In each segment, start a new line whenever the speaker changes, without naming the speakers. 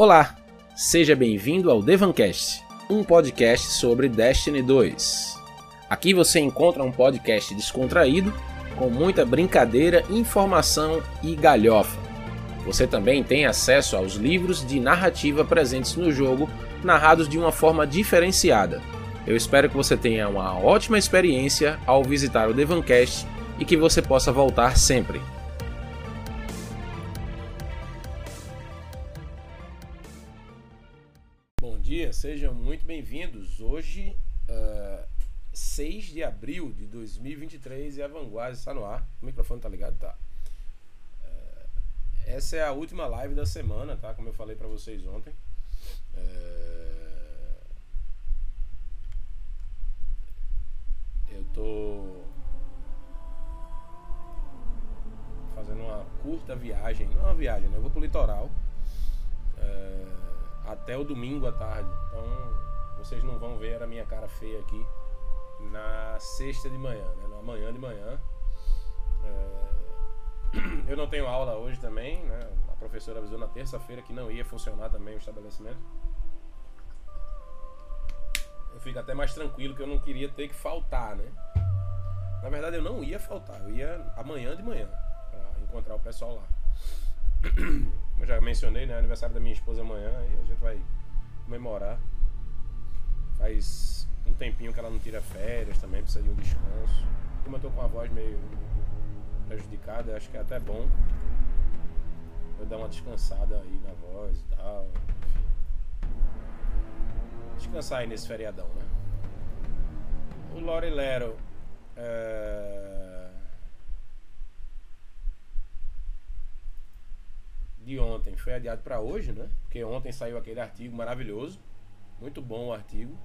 Olá, seja bem-vindo ao Devancast, um podcast sobre Destiny 2. Aqui você encontra um podcast descontraído, com muita brincadeira, informação e galhofa. Você também tem acesso aos livros de narrativa presentes no jogo, narrados de uma forma diferenciada. Eu espero que você tenha uma ótima experiência ao visitar o Devancast e que você possa voltar sempre. Sejam muito bem-vindos. Hoje, uh, ah, 6 de abril de 2023 e a Vanguarda está no ar. O microfone tá ligado? Tá. Uh, essa é a última live da semana, tá? Como eu falei para vocês ontem. Uh, eu tô fazendo uma curta viagem, não é uma viagem, né? Eu vou pro litoral. Uh, até o domingo à tarde. Então vocês não vão ver a minha cara feia aqui na sexta de manhã, né? na manhã de manhã. É... Eu não tenho aula hoje também, né? A professora avisou na terça-feira que não ia funcionar também o estabelecimento. Eu fico até mais tranquilo que eu não queria ter que faltar, né? Na verdade eu não ia faltar, eu ia amanhã de manhã para encontrar o pessoal lá. eu já mencionei, né? Aniversário da minha esposa amanhã e a gente vai comemorar. Faz um tempinho que ela não tira férias também, precisa de um descanso. Como eu tô com a voz meio prejudicada, acho que é até bom eu dar uma descansada aí na voz e tal. Enfim. Descansar aí nesse feriadão, né? O Lore Lero. É de ontem foi adiado para hoje, né? Porque ontem saiu aquele artigo maravilhoso, muito bom o artigo.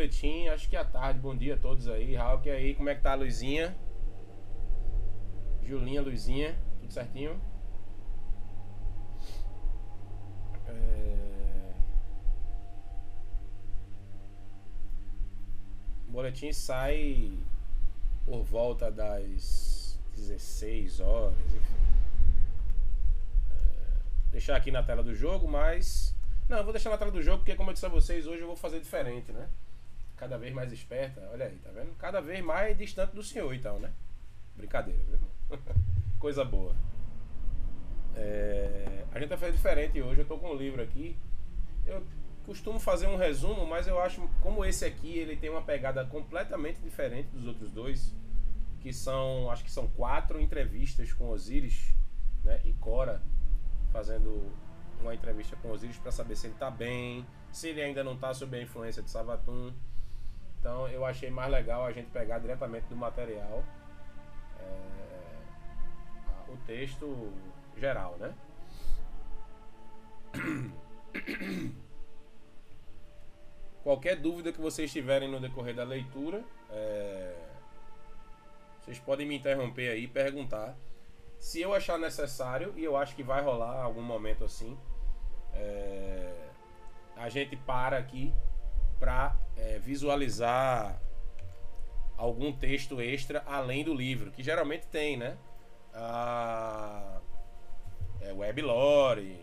Boletim, acho que à tarde. Bom dia a todos aí. Raul, que aí, como é que tá a Luizinha? Julinha, Luizinha, tudo certinho? É... O boletim sai por volta das 16 horas. É... Deixar aqui na tela do jogo, mas não, eu vou deixar na tela do jogo, porque como eu disse a vocês, hoje eu vou fazer diferente, né? Cada vez mais esperta, olha aí, tá vendo? Cada vez mais distante do senhor, então, né? Brincadeira, viu, irmão? Coisa boa. É... A gente vai fazer diferente hoje, eu tô com um livro aqui. Eu costumo fazer um resumo, mas eu acho, como esse aqui, ele tem uma pegada completamente diferente dos outros dois, que são, acho que são quatro entrevistas com Osiris né, e Cora, fazendo uma entrevista com Osiris para saber se ele está bem, se ele ainda não está sob a influência de Savatun. Então eu achei mais legal a gente pegar diretamente do material é, o texto geral, né? Qualquer dúvida que vocês tiverem no decorrer da leitura, é, vocês podem me interromper aí e perguntar. Se eu achar necessário, e eu acho que vai rolar algum momento assim, é, a gente para aqui para é, visualizar algum texto extra além do livro, que geralmente tem, né? A, é, weblore,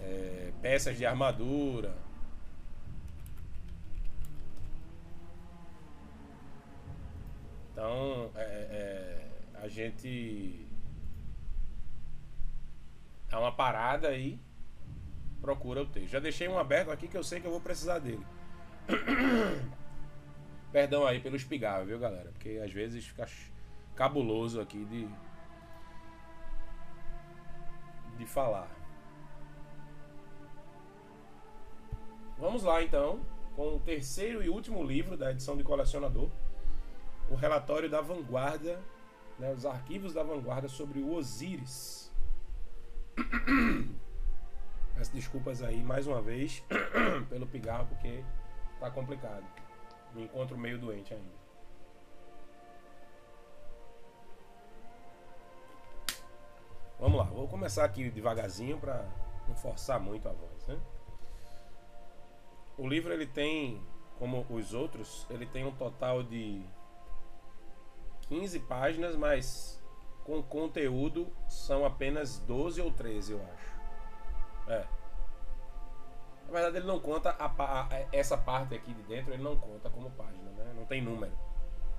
é, peças de armadura. Então, é, é, a gente Dá uma parada aí. Procura o texto. Já deixei um aberto aqui que eu sei que eu vou precisar dele. Perdão aí pelo espigar, viu, galera? Porque às vezes fica cabuloso aqui de. de falar. Vamos lá então com o terceiro e último livro da edição de colecionador, o relatório da vanguarda, né, os arquivos da vanguarda sobre o Osíris. Peço desculpas aí mais uma vez pelo pigarro, porque tá complicado. Me encontro meio doente ainda. Vamos lá, vou começar aqui devagarzinho para não forçar muito a voz, né? O livro ele tem, como os outros, ele tem um total de 15 páginas, mas com conteúdo são apenas 12 ou 13, eu acho. É. Na verdade, ele não conta a, a, essa parte aqui de dentro, ele não conta como página, né? Não tem número.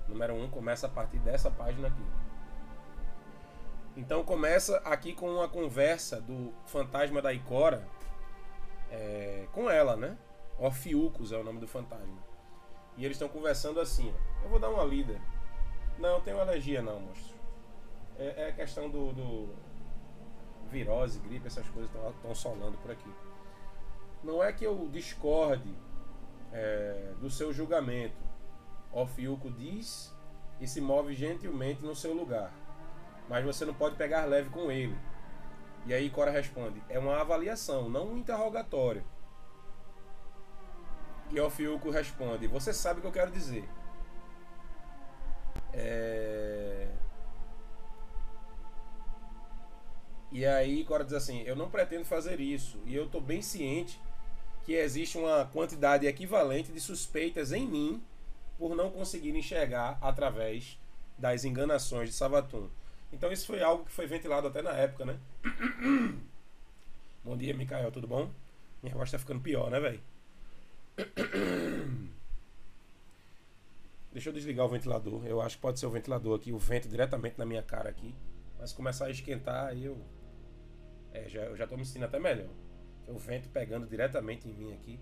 Número 1 um começa a partir dessa página aqui. Então começa aqui com uma conversa do fantasma da Ikora é, com ela, né? Orfiucos é o nome do fantasma. E eles estão conversando assim. Eu vou dar uma lida. Não, tenho alergia não, monstro. É, é questão do, do, virose, gripe, essas coisas estão solando por aqui. Não é que eu discorde é, do seu julgamento. Orfiuco diz e se move gentilmente no seu lugar. Mas você não pode pegar leve com ele. E aí Cora responde: é uma avaliação, não um interrogatório. E Orfiuco responde: Você sabe o que eu quero dizer. É... E aí Cora diz assim: Eu não pretendo fazer isso. E eu estou bem ciente que existe uma quantidade equivalente de suspeitas em mim por não conseguir enxergar através das enganações de Savatun. Então isso foi algo que foi ventilado até na época, né? bom dia, Mikael, tudo bom? Minha voz tá ficando pior, né, velho? Deixa eu desligar o ventilador. Eu acho que pode ser o ventilador aqui, o vento diretamente na minha cara aqui. Mas começar a esquentar, aí eu. É, já, eu já tô me sentindo até melhor o vento pegando diretamente em mim aqui.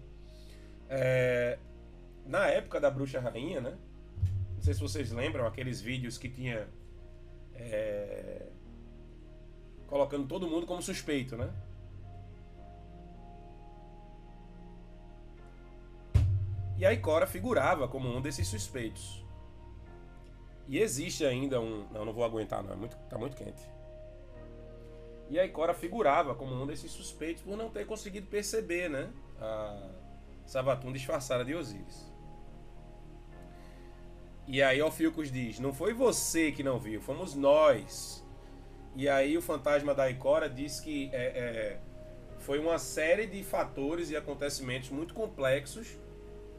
É, na época da Bruxa Rainha, né? Não sei se vocês lembram aqueles vídeos que tinha. É, colocando todo mundo como suspeito, né? E a Ikora figurava como um desses suspeitos. E existe ainda um. Não, não vou aguentar, não. É muito, tá muito quente. E a Ikora figurava como um desses suspeitos por não ter conseguido perceber, né? A Savatun disfarçada de Osíris. E aí Ophiuchus diz: Não foi você que não viu, fomos nós. E aí o fantasma da Ikora diz que é, é, foi uma série de fatores e acontecimentos muito complexos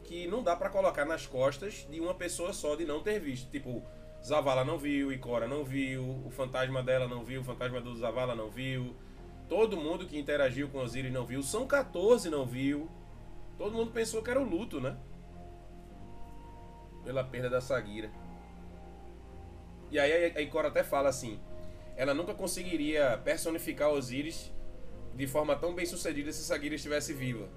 que não dá para colocar nas costas de uma pessoa só de não ter visto. Tipo, Zavala não viu, Ikora não viu, o fantasma dela não viu, o fantasma do Zavala não viu. Todo mundo que interagiu com Osiris não viu. São 14 não viu. Todo mundo pensou que era o luto, né? Pela perda da Sagira. E aí a Ikora até fala assim: ela nunca conseguiria personificar Osiris de forma tão bem sucedida se Sagira estivesse viva.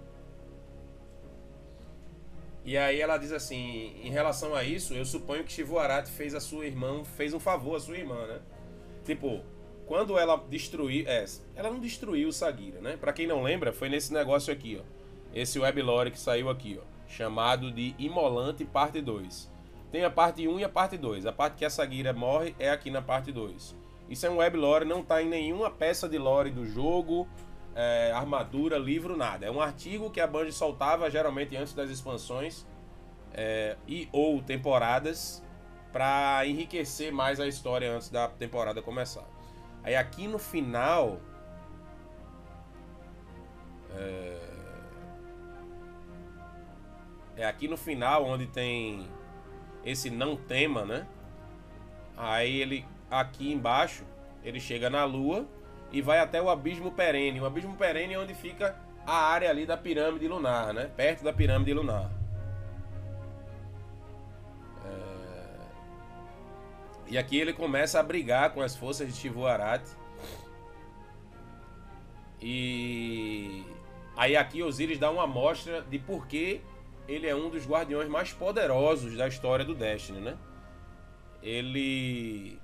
E aí ela diz assim, em relação a isso, eu suponho que Shivuarati fez a sua irmã, fez um favor à sua irmã, né? Tipo, quando ela destruiu, é, ela não destruiu o Sagira, né? Para quem não lembra, foi nesse negócio aqui, ó. Esse weblore que saiu aqui, ó, chamado de Imolante parte 2. Tem a parte 1 e a parte 2. A parte que a Sagira morre é aqui na parte 2. Isso é um weblore, não tá em nenhuma peça de lore do jogo, é, armadura, livro, nada. É um artigo que a Band soltava geralmente antes das expansões é, e ou temporadas para enriquecer mais a história antes da temporada começar. Aí aqui no final é, é aqui no final onde tem esse não tema, né? Aí ele aqui embaixo ele chega na Lua e vai até o abismo perene. O abismo perene é onde fica a área ali da pirâmide lunar, né? Perto da pirâmide lunar. É... E aqui ele começa a brigar com as forças de Shivuarati. E aí aqui Osiris dá uma amostra de por que ele é um dos guardiões mais poderosos da história do Destiny, né? Ele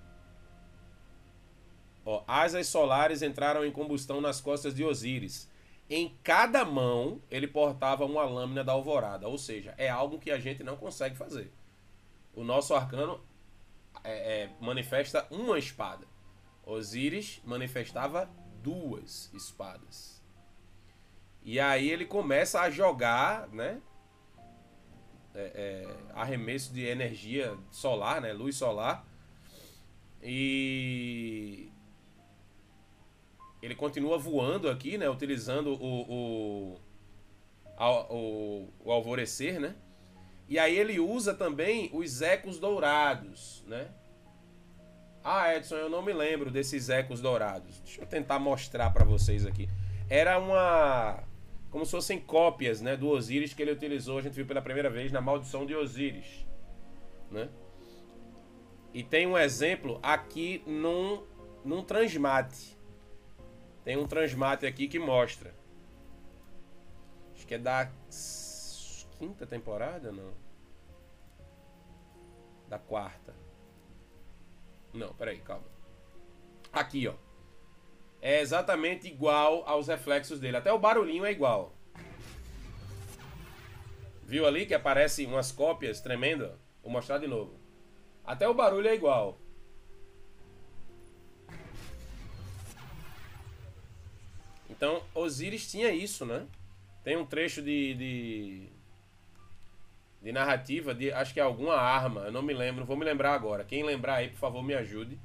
Ó, asas solares entraram em combustão nas costas de Osíris. Em cada mão ele portava uma lâmina da alvorada, ou seja, é algo que a gente não consegue fazer. O nosso arcano é, é, manifesta uma espada. Osíris manifestava duas espadas. E aí ele começa a jogar, né? É, é, arremesso de energia solar, né? Luz solar. E ele continua voando aqui, né? Utilizando o, o, o, o alvorecer, né? E aí ele usa também os ecos dourados, né? Ah, Edson, eu não me lembro desses ecos dourados. Deixa eu tentar mostrar para vocês aqui. Era uma como se fossem cópias, né, do Osíris que ele utilizou, a gente viu pela primeira vez na Maldição de Osíris, né? E tem um exemplo aqui num num transmate. Tem um transmate aqui que mostra. Acho que é da quinta temporada, não? Da quarta. Não, peraí, calma. Aqui, ó. É exatamente igual aos reflexos dele. Até o barulhinho é igual. Viu ali que aparece umas cópias tremendas? Vou mostrar de novo. Até o barulho é igual. Então, Osiris tinha isso, né? Tem um trecho de, de, de narrativa de acho que é alguma arma, eu não me lembro, vou me lembrar agora. Quem lembrar aí, por favor, me ajude.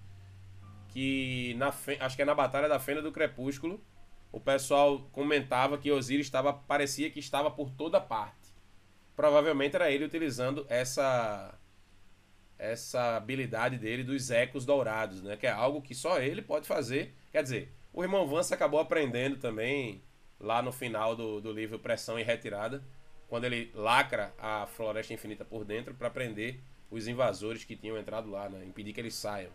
Que na acho que é na Batalha da Fenda do Crepúsculo, o pessoal comentava que Osiris estava parecia que estava por toda parte. Provavelmente era ele utilizando essa essa habilidade dele dos ecos dourados, né? Que é algo que só ele pode fazer. Quer dizer, o irmão Vance acabou aprendendo também lá no final do, do livro Pressão e Retirada quando ele lacra a floresta infinita por dentro para prender os invasores que tinham entrado lá, né? impedir que eles saiam.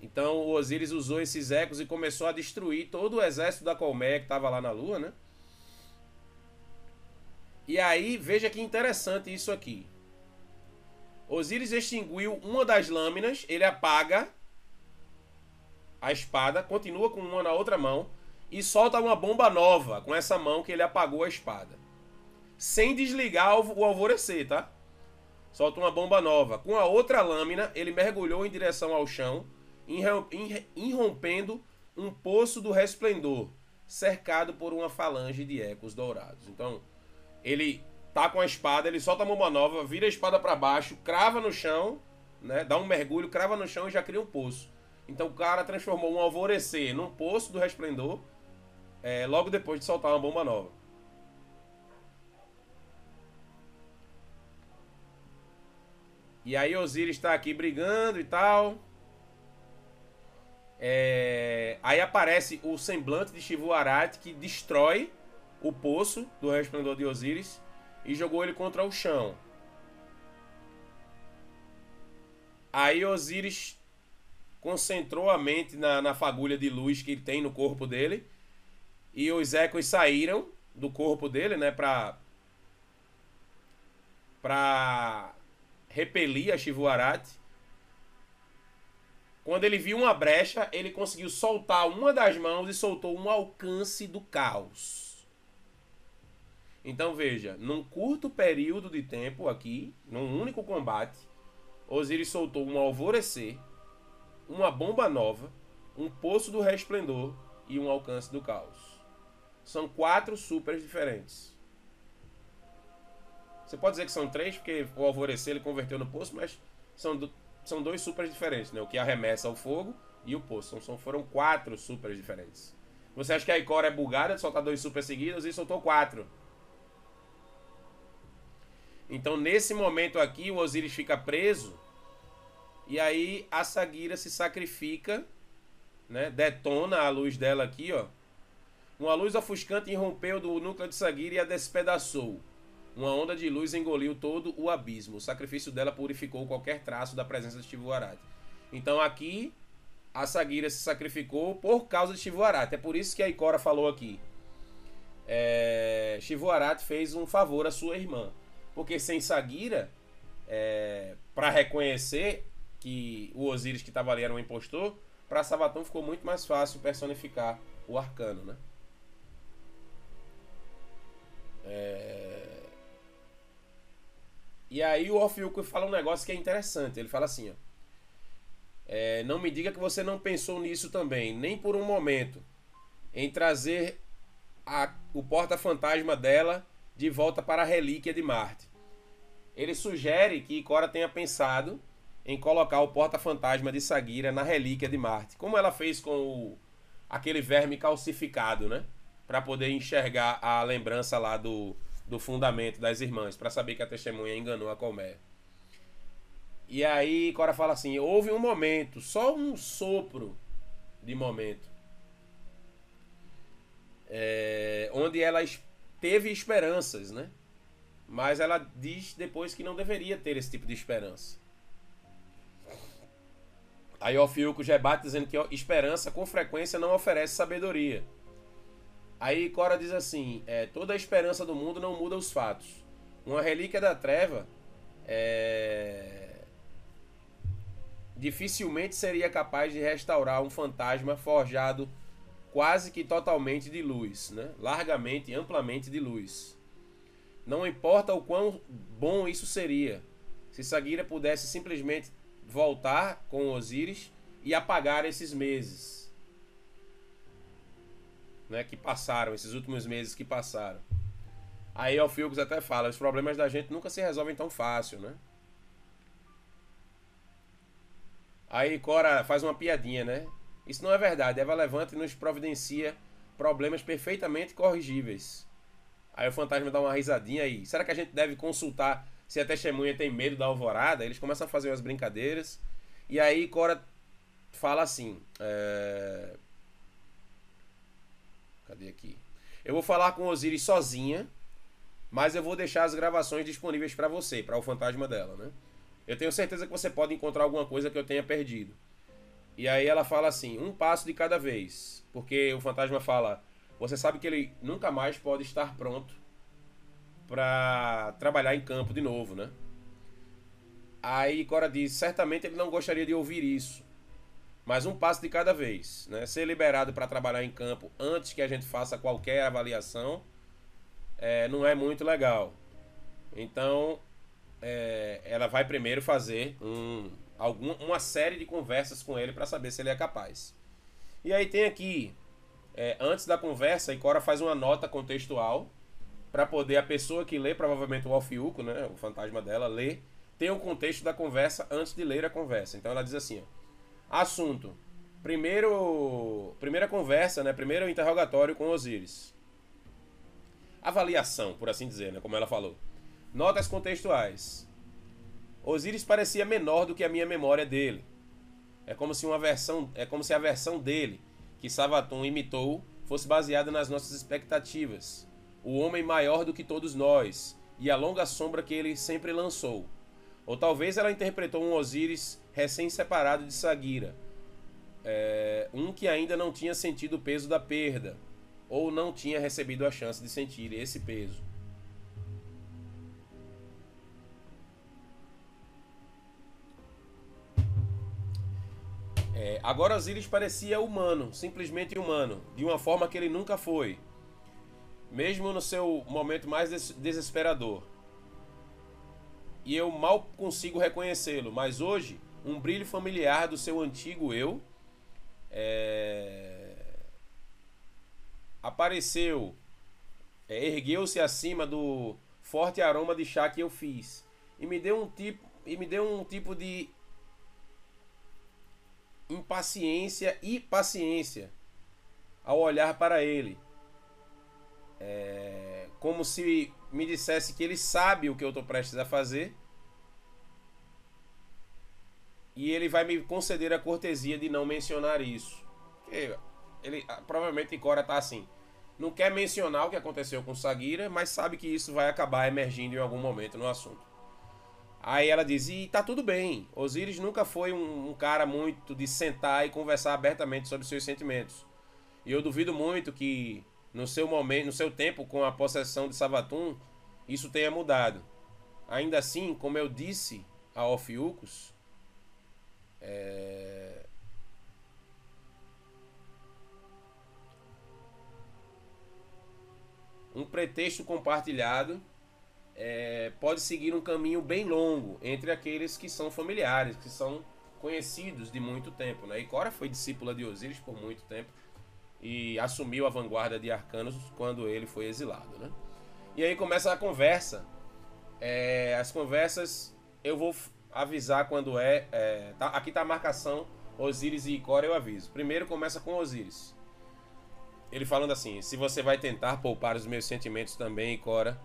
Então o Osiris usou esses ecos e começou a destruir todo o exército da Colmeia que estava lá na Lua, né? E aí, veja que interessante isso aqui. Osiris extinguiu uma das lâminas, ele apaga a espada, continua com uma na outra mão e solta uma bomba nova com essa mão que ele apagou a espada sem desligar o alvorecer, tá? Solta uma bomba nova. Com a outra lâmina, ele mergulhou em direção ao chão, irrompendo um poço do resplendor, cercado por uma falange de ecos dourados. Então, ele tá com a espada, ele solta a bomba nova, vira a espada para baixo, crava no chão, né? Dá um mergulho, crava no chão e já cria um poço. Então o cara transformou um alvorecer num poço do resplendor, é, logo depois de soltar uma bomba nova. E aí Osiris está aqui brigando e tal. É... Aí aparece o semblante de Shivu Arati que destrói o poço do resplendor de Osiris e jogou ele contra o chão. Aí Osiris concentrou a mente na, na fagulha de luz que ele tem no corpo dele. E os ecos saíram do corpo dele, né? Pra. Pra repelir a Shivuarati. Quando ele viu uma brecha, ele conseguiu soltar uma das mãos e soltou um alcance do caos. Então veja, num curto período de tempo aqui, num único combate, Osiris soltou um alvorecer, uma bomba nova, um poço do resplendor e um alcance do caos. São quatro supers diferentes. Você pode dizer que são três, porque o alvorecer ele converteu no poço, mas são, do, são dois supers diferentes, né? O que arremessa o fogo e o poço. Então, são, foram quatro supers diferentes. Você acha que a Ikora é bugada de soltar dois supers seguidos e soltou quatro? Então, nesse momento aqui, o Osiris fica preso. E aí a Sagira se sacrifica, né? Detona a luz dela aqui, ó. Uma luz ofuscante irrompeu do núcleo de Sagira e a despedaçou. Uma onda de luz engoliu todo o abismo. O sacrifício dela purificou qualquer traço da presença de Shivuarati. Então aqui a Sagira se sacrificou por causa de Shivuarati. É por isso que a Ikora falou aqui. É, Shivuarati fez um favor à sua irmã. Porque sem Sagira, é, para reconhecer que o Osiris que estava ali era um impostor, para Sabaton ficou muito mais fácil personificar o arcano, né? É... E aí o Orfiuco fala um negócio que é interessante. Ele fala assim, ó. É, não me diga que você não pensou nisso também, nem por um momento, em trazer a, o porta-fantasma dela de volta para a relíquia de Marte. Ele sugere que Cora tenha pensado em colocar o porta-fantasma de Sagira na relíquia de Marte, como ela fez com o, aquele verme calcificado, né? Para poder enxergar a lembrança lá do, do fundamento das irmãs, para saber que a testemunha enganou a colmeia. E aí Cora fala assim: houve um momento, só um sopro de momento, é, onde ela teve esperanças, né? Mas ela diz depois que não deveria ter esse tipo de esperança. Aí o Fiuco rebate dizendo que esperança com frequência não oferece sabedoria. Aí Cora diz assim: é, toda a esperança do mundo não muda os fatos. Uma relíquia da treva é, dificilmente seria capaz de restaurar um fantasma forjado quase que totalmente de luz, né? largamente, amplamente de luz. Não importa o quão bom isso seria, se Sagira pudesse simplesmente voltar com Osíris e apagar esses meses. Né, que passaram, esses últimos meses que passaram. Aí Alfilgos até fala, os problemas da gente nunca se resolvem tão fácil, né? Aí Cora faz uma piadinha, né? Isso não é verdade. Eva levanta e nos providencia problemas perfeitamente corrigíveis. Aí o fantasma dá uma risadinha aí. Será que a gente deve consultar se a testemunha tem medo da alvorada? Eles começam a fazer umas brincadeiras. E aí Cora fala assim: é... Cadê aqui? Eu vou falar com Osiris sozinha, mas eu vou deixar as gravações disponíveis para você, para o fantasma dela, né? Eu tenho certeza que você pode encontrar alguma coisa que eu tenha perdido. E aí ela fala assim: um passo de cada vez. Porque o fantasma fala: você sabe que ele nunca mais pode estar pronto para trabalhar em campo de novo, né? Aí Cora diz: certamente ele não gostaria de ouvir isso. Mas um passo de cada vez. Né? Ser liberado para trabalhar em campo antes que a gente faça qualquer avaliação é, não é muito legal. Então, é, ela vai primeiro fazer um, algum, uma série de conversas com ele para saber se ele é capaz. E aí tem aqui, é, antes da conversa, Cora faz uma nota contextual para poder a pessoa que lê, provavelmente o Alfiuco, né, o fantasma dela, ler tem o contexto da conversa antes de ler a conversa. Então ela diz assim: ó, assunto. Primeiro, primeira conversa, né? Primeiro interrogatório com Osíris. Avaliação, por assim dizer, né? Como ela falou. Notas contextuais. Osíris parecia menor do que a minha memória dele. É como se uma versão, é como se a versão dele que Savatun imitou fosse baseada nas nossas expectativas. O homem maior do que todos nós e a longa sombra que ele sempre lançou. Ou talvez ela interpretou um Osíris recém-separado de Sagira, é, um que ainda não tinha sentido o peso da perda, ou não tinha recebido a chance de sentir esse peso. É, agora Osíris parecia humano, simplesmente humano, de uma forma que ele nunca foi, mesmo no seu momento mais des desesperador e eu mal consigo reconhecê-lo. Mas hoje, um brilho familiar do seu antigo eu é... apareceu, é, ergueu-se acima do forte aroma de chá que eu fiz e me deu um tipo e me deu um tipo de impaciência e paciência ao olhar para ele. É, como se me dissesse que ele sabe o que eu estou prestes a fazer e ele vai me conceder a cortesia de não mencionar isso. Porque ele ah, provavelmente Cora tá assim, não quer mencionar o que aconteceu com Sagira, mas sabe que isso vai acabar emergindo em algum momento no assunto. Aí ela diz: e tá tudo bem. Osiris nunca foi um, um cara muito de sentar e conversar abertamente sobre seus sentimentos. E eu duvido muito que no seu momento, no seu tempo com a possessão de Savatun, isso tenha mudado. Ainda assim, como eu disse a Ophiuchus, é... um pretexto compartilhado é, pode seguir um caminho bem longo entre aqueles que são familiares, que são conhecidos de muito tempo. Né? E Cora foi discípula de Osíris por muito tempo e assumiu a vanguarda de Arcanos quando ele foi exilado, né? E aí começa a conversa. É, as conversas eu vou avisar quando é. é tá, aqui tá a marcação Osíris e Icora, eu aviso. Primeiro começa com Osíris. ele falando assim: se você vai tentar poupar os meus sentimentos também, Cora.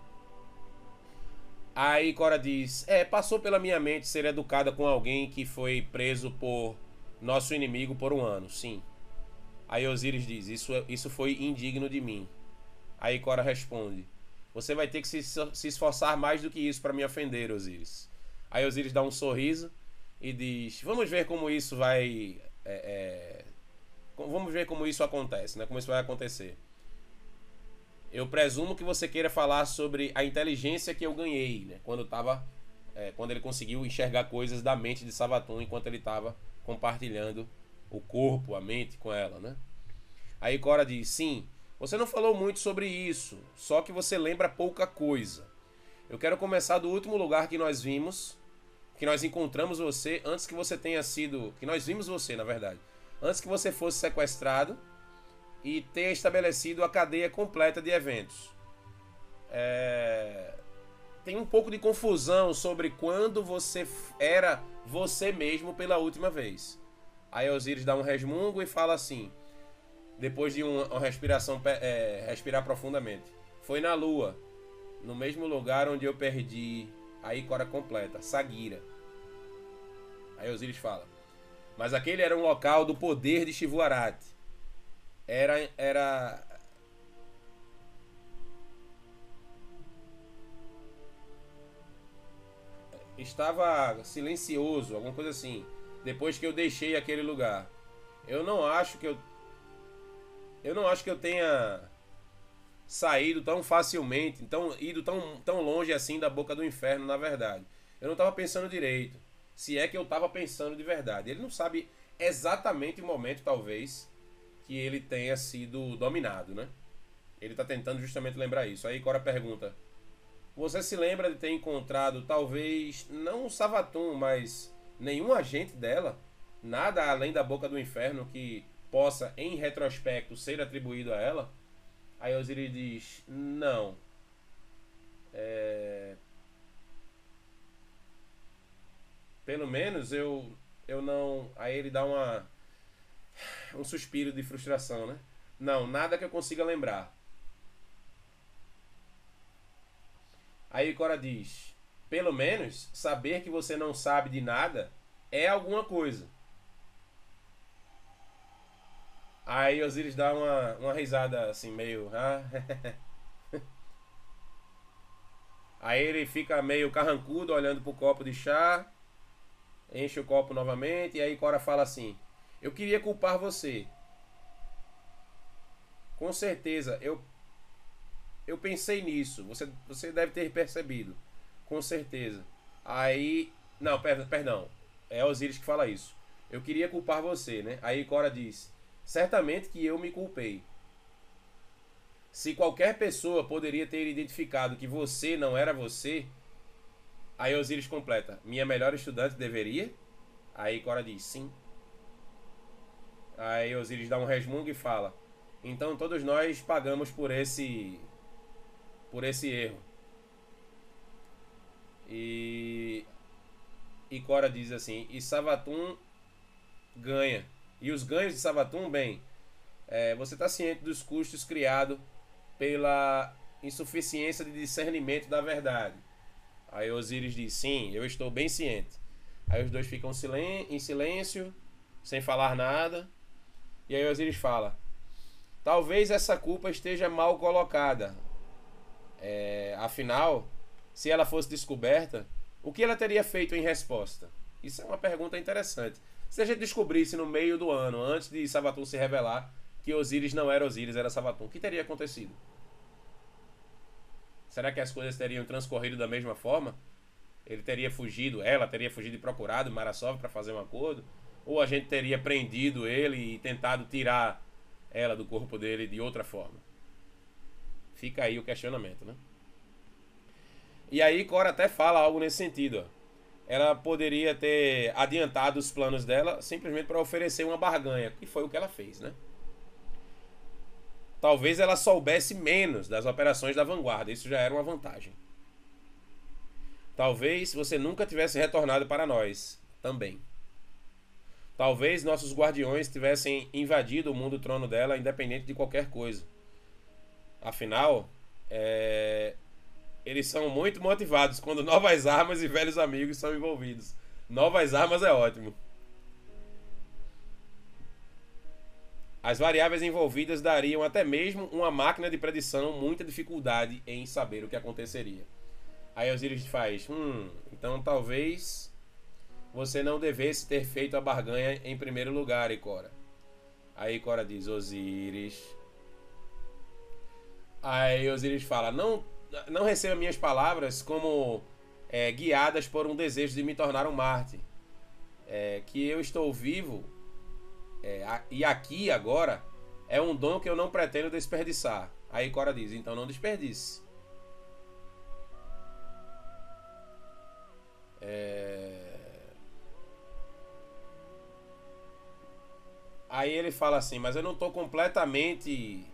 Aí Cora diz: É, passou pela minha mente ser educada com alguém que foi preso por nosso inimigo por um ano, sim. Aí Osiris diz: Isso, isso foi indigno de mim. Aí Cora responde: Você vai ter que se, se esforçar mais do que isso para me ofender, Osiris. Aí Osiris dá um sorriso e diz: Vamos ver como isso vai. É, é, vamos ver como isso acontece, né? Como isso vai acontecer. Eu presumo que você queira falar sobre a inteligência que eu ganhei, né? Quando tava, é, quando ele conseguiu enxergar coisas da mente de Savatun enquanto ele estava compartilhando o corpo, a mente com ela, né? Aí Cora diz: Sim, você não falou muito sobre isso, só que você lembra pouca coisa. Eu quero começar do último lugar que nós vimos, que nós encontramos você antes que você tenha sido. Que nós vimos você, na verdade. Antes que você fosse sequestrado e tenha estabelecido a cadeia completa de eventos. É... Tem um pouco de confusão sobre quando você era você mesmo pela última vez. Aí Osiris dá um resmungo e fala assim, depois de uma respiração, é, respirar profundamente. Foi na lua, no mesmo lugar onde eu perdi a Ícora completa, Sagira. Aí Osiris fala. Mas aquele era um local do poder de Shivuarat. Era, era estava silencioso, alguma coisa assim depois que eu deixei aquele lugar. Eu não acho que eu eu não acho que eu tenha saído tão facilmente, então ido tão, tão longe assim da boca do inferno, na verdade. Eu não estava pensando direito. Se é que eu estava pensando de verdade. Ele não sabe exatamente o momento, talvez, que ele tenha sido dominado, né? Ele está tentando justamente lembrar isso. Aí Cora pergunta: Você se lembra de ter encontrado, talvez, não um Savatun, mas nenhum agente dela, nada além da boca do inferno que possa, em retrospecto, ser atribuído a ela, aí Osiris diz: Não. É... Pelo menos eu, eu não. Aí ele dá uma. Um suspiro de frustração, né? Não, nada que eu consiga lembrar. Aí Cora diz: pelo menos, saber que você não sabe de nada é alguma coisa. Aí Osiris dá uma, uma risada assim, meio. Ah, Aí ele fica meio carrancudo olhando pro copo de chá, enche o copo novamente, e aí Cora fala assim: Eu queria culpar você. Com certeza, eu eu pensei nisso. Você, você deve ter percebido. Com certeza. Aí. Não, per, perdão. É Osiris que fala isso. Eu queria culpar você, né? Aí Cora diz: Certamente que eu me culpei. Se qualquer pessoa poderia ter identificado que você não era você, aí Osiris completa: Minha melhor estudante deveria? Aí Cora diz: Sim. Aí Osiris dá um resmungo e fala: Então todos nós pagamos por esse por esse erro. E, e Cora diz assim: e Savatun ganha. E os ganhos de Savatun, bem, é, você está ciente dos custos criados pela insuficiência de discernimento da verdade. Aí Osiris diz: sim, eu estou bem ciente. Aí os dois ficam em silêncio, sem falar nada. E aí Osiris fala: talvez essa culpa esteja mal colocada. É, afinal, se ela fosse descoberta, o que ela teria feito em resposta? Isso é uma pergunta interessante. Se a gente descobrisse no meio do ano, antes de Sabatum se revelar, que Osíris não era Osíris, era Sabatum, o que teria acontecido? Será que as coisas teriam transcorrido da mesma forma? Ele teria fugido, ela teria fugido e procurado Marasov para fazer um acordo? Ou a gente teria prendido ele e tentado tirar ela do corpo dele de outra forma? Fica aí o questionamento, né? E aí Cora até fala algo nesse sentido. Ó. Ela poderia ter adiantado os planos dela simplesmente para oferecer uma barganha, que foi o que ela fez, né? Talvez ela soubesse menos das operações da vanguarda, isso já era uma vantagem. Talvez você nunca tivesse retornado para nós, também. Talvez nossos guardiões tivessem invadido o mundo trono dela, independente de qualquer coisa. Afinal, é... eles são muito motivados quando novas armas e velhos amigos são envolvidos. Novas armas é ótimo. As variáveis envolvidas dariam até mesmo uma máquina de predição muita dificuldade em saber o que aconteceria. Aí Osiris faz, hum, então talvez você não devesse ter feito a barganha em primeiro lugar, Ikora. Aí Ikora diz, Osiris. Aí Osiris fala, não, não receba minhas palavras como é, guiadas por um desejo de me tornar um Marte. É, que eu estou vivo é, e aqui agora é um dom que eu não pretendo desperdiçar. Aí Cora diz: então não desperdice. É... Aí ele fala assim: mas eu não estou completamente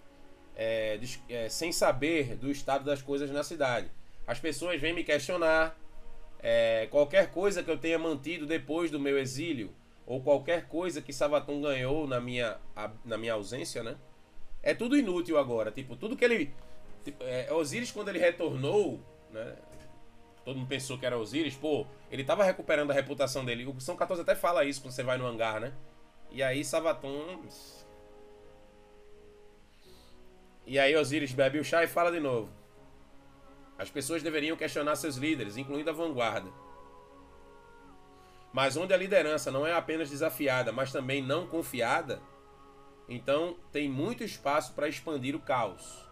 é, é, sem saber do estado das coisas na cidade. As pessoas vêm me questionar. É, qualquer coisa que eu tenha mantido depois do meu exílio ou qualquer coisa que Sabaton ganhou na minha, na minha ausência, né? É tudo inútil agora. Tipo, tudo que ele. Tipo, é, Osiris, quando ele retornou, né? Todo mundo pensou que era Osiris, pô, ele tava recuperando a reputação dele. O São 14 até fala isso quando você vai no hangar, né? E aí Sabaton. E aí Osiris bebe o chá e fala de novo. As pessoas deveriam questionar seus líderes, incluindo a vanguarda. Mas onde a liderança não é apenas desafiada, mas também não confiada, então tem muito espaço para expandir o caos.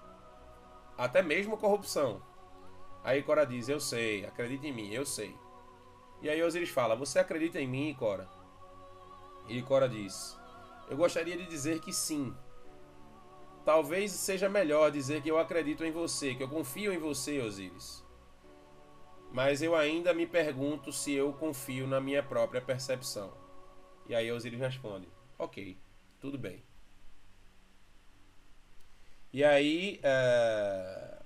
Até mesmo corrupção. Aí Cora diz: Eu sei, acredita em mim, eu sei. E aí Osiris fala: Você acredita em mim, Cora? E Cora diz: Eu gostaria de dizer que sim. Talvez seja melhor dizer que eu acredito em você, que eu confio em você, Osiris mas eu ainda me pergunto se eu confio na minha própria percepção. E aí Osiris responde: Ok, tudo bem. E aí. É...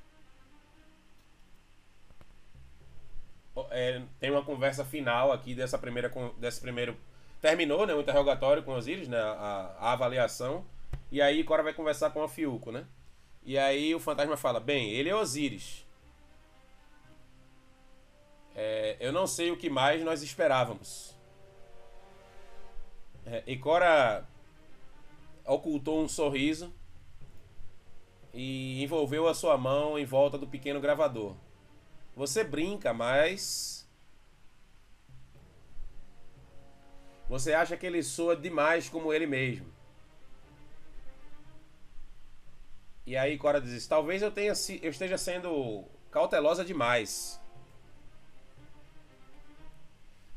É, tem uma conversa final aqui dessa primeira. Desse primeiro. Terminou né, o interrogatório com Osiris, né, a, a avaliação. E aí Cora vai conversar com a Fiuco, né? E aí o fantasma fala: Bem, ele é Osiris. É, eu não sei o que mais nós esperávamos. É, e Cora ocultou um sorriso e envolveu a sua mão em volta do pequeno gravador. Você brinca, mas. Você acha que ele soa demais como ele mesmo. E aí Cora diz: Talvez eu, tenha, eu esteja sendo cautelosa demais.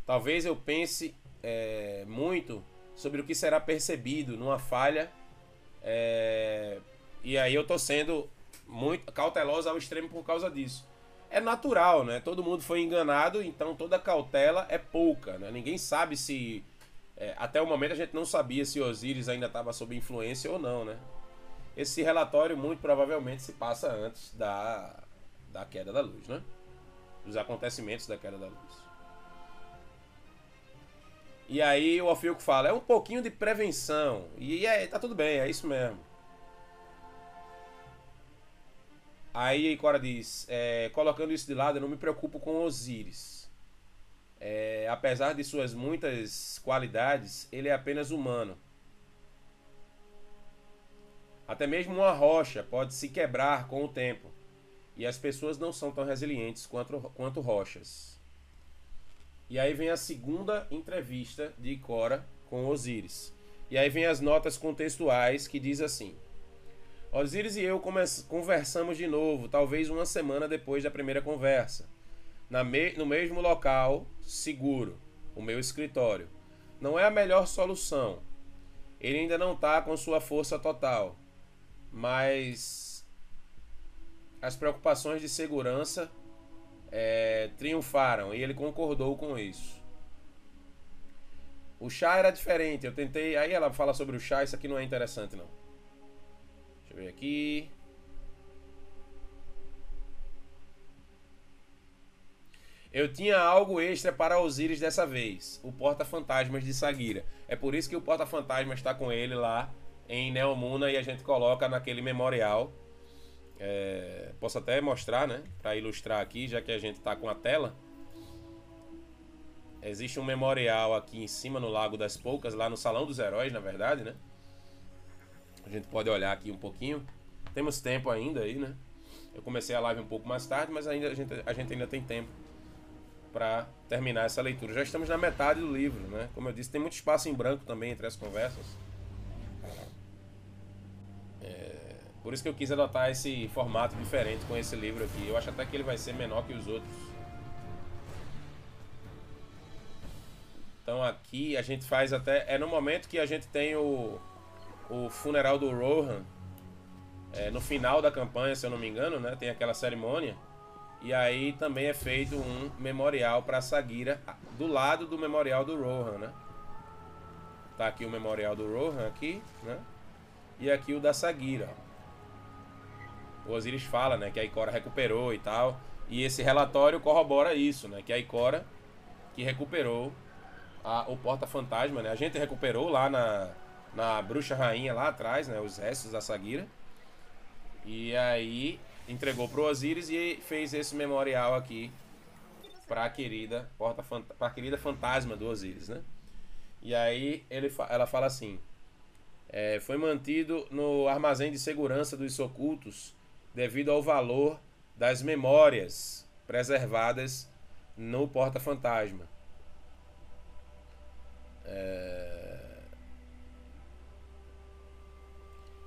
Talvez eu pense é, muito sobre o que será percebido numa falha. É, e aí eu tô sendo muito cautelosa ao extremo por causa disso. É natural, né? Todo mundo foi enganado, então toda cautela é pouca, né? Ninguém sabe se. É, até o momento a gente não sabia se Osiris ainda estava sob influência ou não, né? Esse relatório muito provavelmente se passa antes da, da queda da luz, né? Dos acontecimentos da queda da luz. E aí o Alfilco fala, é um pouquinho de prevenção. E é, tá tudo bem, é isso mesmo. Aí Cora diz, é, colocando isso de lado, eu não me preocupo com Osíris. É, apesar de suas muitas qualidades, ele é apenas humano. Até mesmo uma rocha pode se quebrar com o tempo. E as pessoas não são tão resilientes quanto, quanto rochas. E aí vem a segunda entrevista de Cora com Osíris. E aí vem as notas contextuais que diz assim: Osíris e eu conversamos de novo, talvez uma semana depois da primeira conversa, me no mesmo local, seguro, o meu escritório. Não é a melhor solução. Ele ainda não está com sua força total, mas as preocupações de segurança é, triunfaram e ele concordou com isso. O chá era diferente. Eu tentei. Aí ela fala sobre o chá. Isso aqui não é interessante, não. Deixa eu ver aqui. Eu tinha algo extra para Osiris dessa vez, o Porta-Fantasmas de Sagira. É por isso que o Porta-Fantasmas está com ele lá em Neomuna e a gente coloca naquele memorial. É, posso até mostrar, né? Para ilustrar aqui, já que a gente está com a tela. Existe um memorial aqui em cima no Lago das Poucas, lá no Salão dos Heróis, na verdade, né? A gente pode olhar aqui um pouquinho. Temos tempo ainda aí, né? Eu comecei a live um pouco mais tarde, mas ainda a gente, a gente ainda tem tempo para terminar essa leitura. Já estamos na metade do livro, né? Como eu disse, tem muito espaço em branco também entre as conversas. É, por isso que eu quis adotar esse formato diferente com esse livro aqui. Eu acho até que ele vai ser menor que os outros. Então aqui a gente faz até. É no momento que a gente tem o, o funeral do Rohan. É, no final da campanha, se eu não me engano, né? Tem aquela cerimônia. E aí também é feito um memorial para Sagira do lado do memorial do Rohan, né? Tá aqui o memorial do Rohan aqui, né? E aqui o da Sagira. O Osiris fala, né, que a Ikora recuperou e tal. E esse relatório corrobora isso, né? Que a Ikora que recuperou a, o porta-fantasma, né? A gente recuperou lá na, na bruxa rainha lá atrás, né? Os restos da Sagira. E aí entregou pro Osiris e fez esse memorial aqui para a querida porta para querida fantasma do Osiris, né? E aí ele, ela fala assim: é, foi mantido no armazém de segurança dos ocultos devido ao valor das memórias preservadas no porta fantasma. É...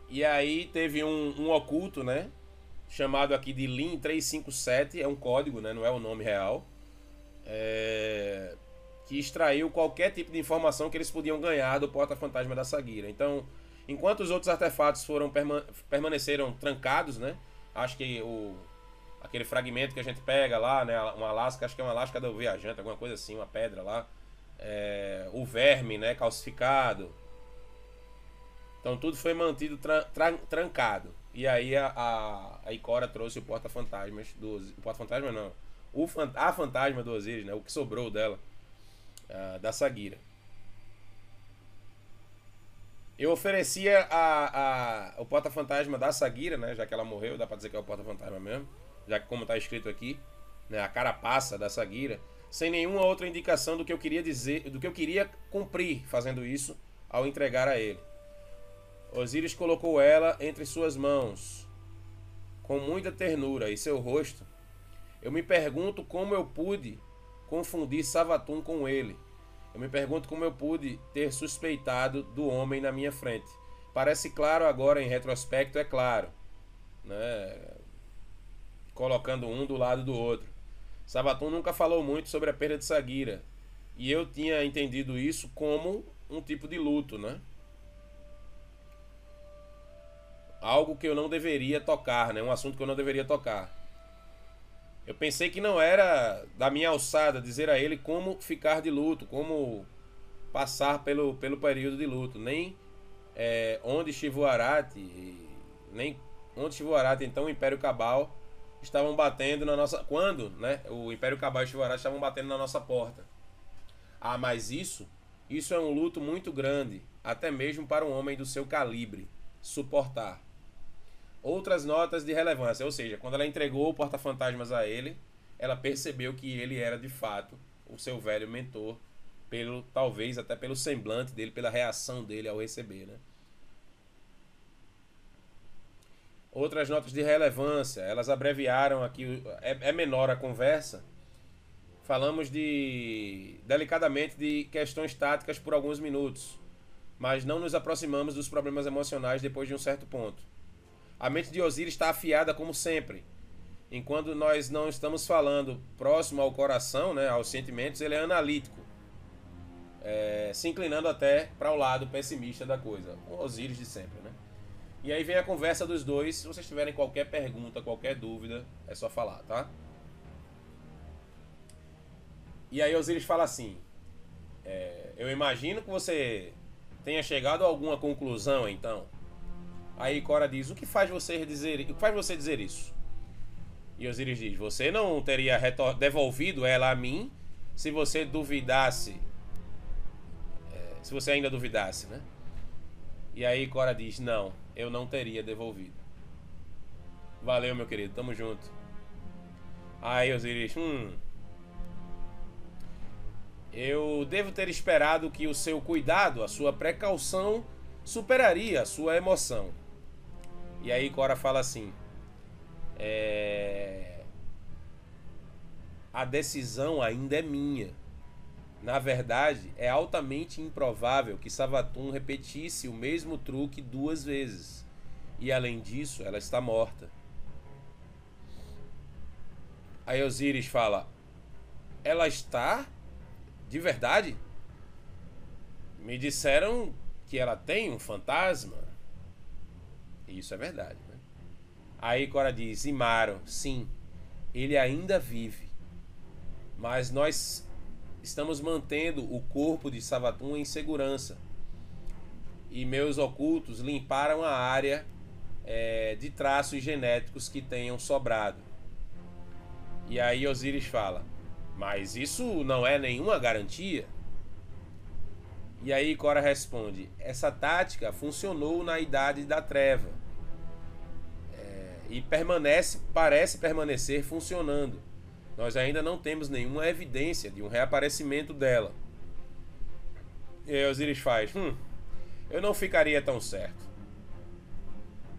E aí teve um, um, oculto, né? Chamado aqui de LIN 357, é um código, né? Não é o nome real. É... Que extraiu qualquer tipo de informação que eles podiam ganhar do porta-fantasma da Sagira. Então, enquanto os outros artefatos foram perma permaneceram trancados, né? Acho que o aquele fragmento que a gente pega lá, né? Uma lasca, acho que é uma lasca do viajante, alguma coisa assim, uma pedra lá é, o verme né, calcificado. Então tudo foi mantido tra tra trancado. E aí a, a, a Ikora trouxe o porta-fantasmas do O porta-fantasma não. O a fantasma do Osiris, né? O que sobrou dela. Uh, da Sagira. Eu oferecia a, a, o porta-fantasma da Sagira, né? Já que ela morreu, dá pra dizer que é o porta-fantasma mesmo. Já que como tá escrito aqui, né? A carapaça da Sagira sem nenhuma outra indicação do que eu queria dizer, do que eu queria cumprir fazendo isso ao entregar a ele. Osíris colocou ela entre suas mãos, com muita ternura, e seu rosto. Eu me pergunto como eu pude confundir Savatum com ele. Eu me pergunto como eu pude ter suspeitado do homem na minha frente. Parece claro agora, em retrospecto, é claro. Né? Colocando um do lado do outro. Sabaton nunca falou muito sobre a perda de Sagira. E eu tinha entendido isso como um tipo de luto, né? Algo que eu não deveria tocar, né? Um assunto que eu não deveria tocar. Eu pensei que não era da minha alçada dizer a ele como ficar de luto, como passar pelo, pelo período de luto, nem é, onde Shivuarati, nem onde Shivuarati, então o Império Cabal estavam batendo na nossa. Quando, né? O Império Cabal e Chivará estavam batendo na nossa porta. Ah, mas isso, isso é um luto muito grande, até mesmo para um homem do seu calibre suportar. Outras notas de relevância, ou seja, quando ela entregou o porta-fantasmas a ele, ela percebeu que ele era de fato o seu velho mentor, pelo talvez até pelo semblante dele, pela reação dele ao receber, né? Outras notas de relevância, elas abreviaram aqui, é, é menor a conversa. Falamos de delicadamente de questões táticas por alguns minutos, mas não nos aproximamos dos problemas emocionais depois de um certo ponto. A mente de Osiris está afiada como sempre. Enquanto nós não estamos falando próximo ao coração, né, aos sentimentos, ele é analítico, é, se inclinando até para o lado pessimista da coisa. O Osiris de sempre, né? E aí vem a conversa dos dois. Se vocês tiverem qualquer pergunta, qualquer dúvida, é só falar, tá? E aí Osiris fala assim: é, Eu imagino que você tenha chegado a alguma conclusão, então. Aí Cora diz: O que faz você dizer, o que faz você dizer isso? E Osiris diz: Você não teria devolvido ela a mim se você duvidasse. É, se você ainda duvidasse, né? E aí Cora diz: Não, eu não teria devolvido. Valeu, meu querido, tamo junto. Aí Osiris: Hum. Eu devo ter esperado que o seu cuidado, a sua precaução, superaria a sua emoção. E aí Cora fala assim: é... A decisão ainda é minha. Na verdade, é altamente improvável que Savatun repetisse o mesmo truque duas vezes. E além disso, ela está morta. Aí Osiris fala: Ela está? De verdade? Me disseram que ela tem um fantasma. Isso é verdade. Né? Aí Cora diz: Imaro, sim, ele ainda vive. Mas nós estamos mantendo o corpo de Savatun em segurança. E meus ocultos limparam a área é, de traços genéticos que tenham sobrado. E aí Osiris fala: Mas isso não é nenhuma garantia. E aí Cora responde: Essa tática funcionou na Idade da Treva. E permanece, parece permanecer funcionando nós ainda não temos nenhuma evidência de um reaparecimento dela. E Osiris faz: Hum, eu não ficaria tão certo.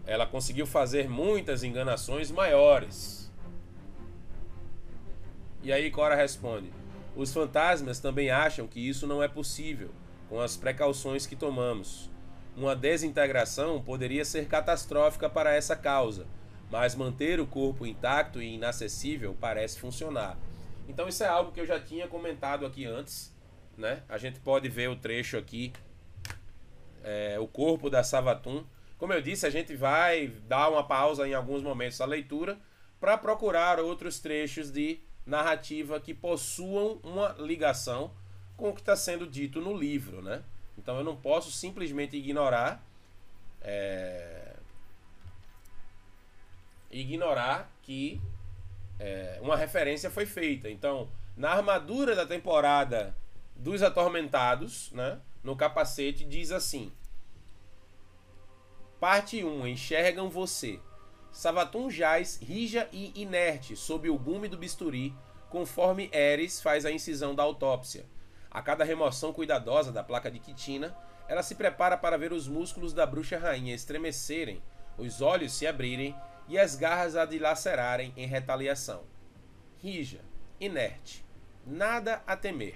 Ela conseguiu fazer muitas enganações maiores. E aí Cora responde: Os fantasmas também acham que isso não é possível, com as precauções que tomamos. Uma desintegração poderia ser catastrófica para essa causa mas manter o corpo intacto e inacessível parece funcionar. Então isso é algo que eu já tinha comentado aqui antes, né? A gente pode ver o trecho aqui, é, o corpo da Savatun. Como eu disse, a gente vai dar uma pausa em alguns momentos da leitura para procurar outros trechos de narrativa que possuam uma ligação com o que está sendo dito no livro, né? Então eu não posso simplesmente ignorar é, ignorar que é, uma referência foi feita. Então, na armadura da temporada dos Atormentados, né, no capacete, diz assim: Parte 1: Enxergam você. Savatun jaz rija e inerte sob o gume do bisturi, conforme Eris faz a incisão da autópsia. A cada remoção cuidadosa da placa de quitina, ela se prepara para ver os músculos da bruxa rainha estremecerem, os olhos se abrirem e as garras a dilacerarem em retaliação. Rija, inerte, nada a temer.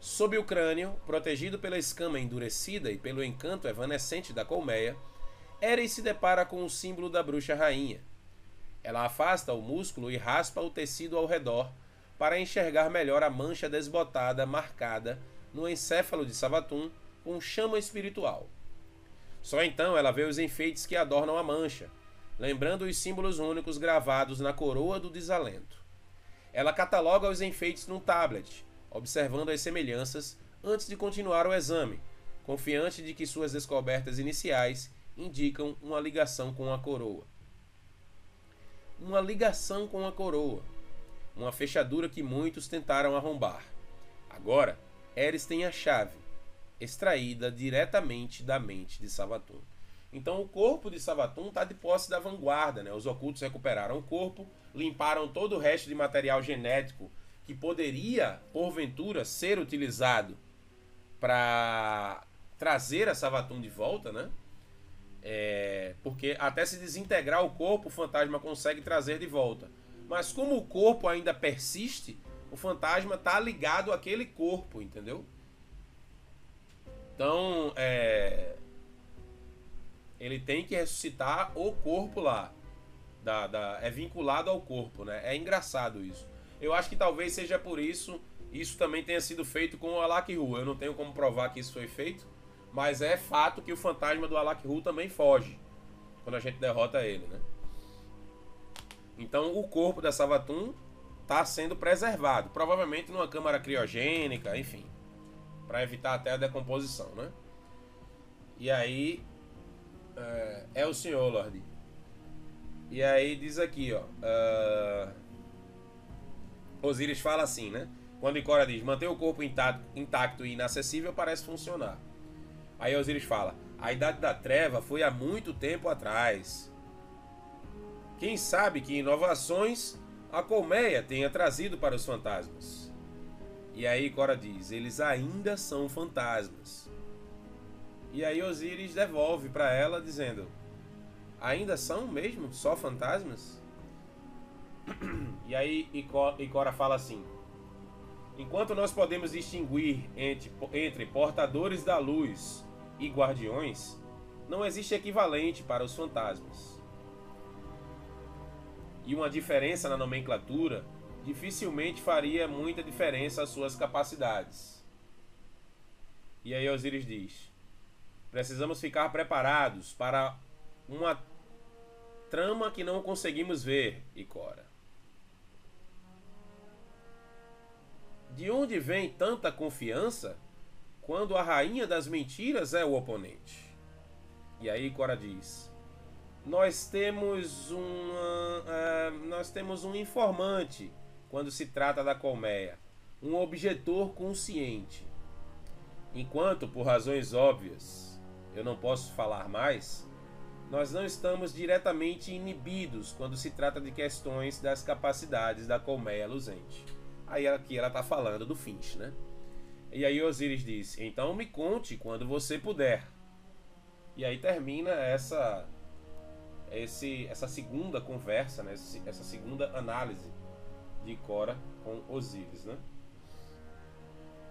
Sob o crânio, protegido pela escama endurecida e pelo encanto evanescente da colmeia, Eris se depara com o símbolo da bruxa rainha. Ela afasta o músculo e raspa o tecido ao redor para enxergar melhor a mancha desbotada marcada no encéfalo de Savatun com chama espiritual. Só então ela vê os enfeites que adornam a mancha, lembrando os símbolos únicos gravados na coroa do desalento. Ela cataloga os enfeites num tablet, observando as semelhanças antes de continuar o exame, confiante de que suas descobertas iniciais indicam uma ligação com a coroa. Uma ligação com a coroa. Uma fechadura que muitos tentaram arrombar. Agora, Eris tem a chave, extraída diretamente da mente de Savatun. Então o corpo de Savatun está de posse da vanguarda, né? Os ocultos recuperaram o corpo, limparam todo o resto de material genético que poderia, porventura, ser utilizado para trazer a Savatun de volta, né? É, porque até se desintegrar o corpo, o fantasma consegue trazer de volta. Mas como o corpo ainda persiste, o fantasma está ligado àquele corpo, entendeu? Então, é, ele tem que ressuscitar o corpo lá. Da, da, é vinculado ao corpo, né? É engraçado isso. Eu acho que talvez seja por isso. Isso também tenha sido feito com o Alak Ru. Eu não tenho como provar que isso foi feito. Mas é fato que o fantasma do Alak Ru também foge. Quando a gente derrota ele, né? Então o corpo da Savatun está sendo preservado. Provavelmente numa câmara criogênica, enfim. para evitar até a decomposição, né? E aí é, é o senhor, Lorde. E aí diz aqui, ó. Uh... Osíris fala assim, né? Quando Icora diz manter o corpo intacto, intacto e inacessível parece funcionar. Aí Osíris fala: a idade da treva foi há muito tempo atrás. Quem sabe que inovações a colmeia tenha trazido para os fantasmas? E aí Cora diz: eles ainda são fantasmas. E aí Osíris devolve para ela dizendo: ainda são mesmo só fantasmas? E aí Icora fala assim: Enquanto nós podemos distinguir entre, entre portadores da luz e guardiões, não existe equivalente para os fantasmas. E uma diferença na nomenclatura dificilmente faria muita diferença às suas capacidades. E aí Osiris diz: Precisamos ficar preparados para uma trama que não conseguimos ver, Icora. De onde vem tanta confiança quando a rainha das mentiras é o oponente? E aí Cora diz: Nós temos uma, uh, nós temos um informante quando se trata da colmeia, um objetor consciente. Enquanto, por razões óbvias, eu não posso falar mais, nós não estamos diretamente inibidos quando se trata de questões das capacidades da colmeia luzente. Aí aqui ela está falando do Finch, né? E aí Osiris diz: Então me conte quando você puder. E aí termina essa esse, essa segunda conversa, né? essa segunda análise de Cora com Osiris, né?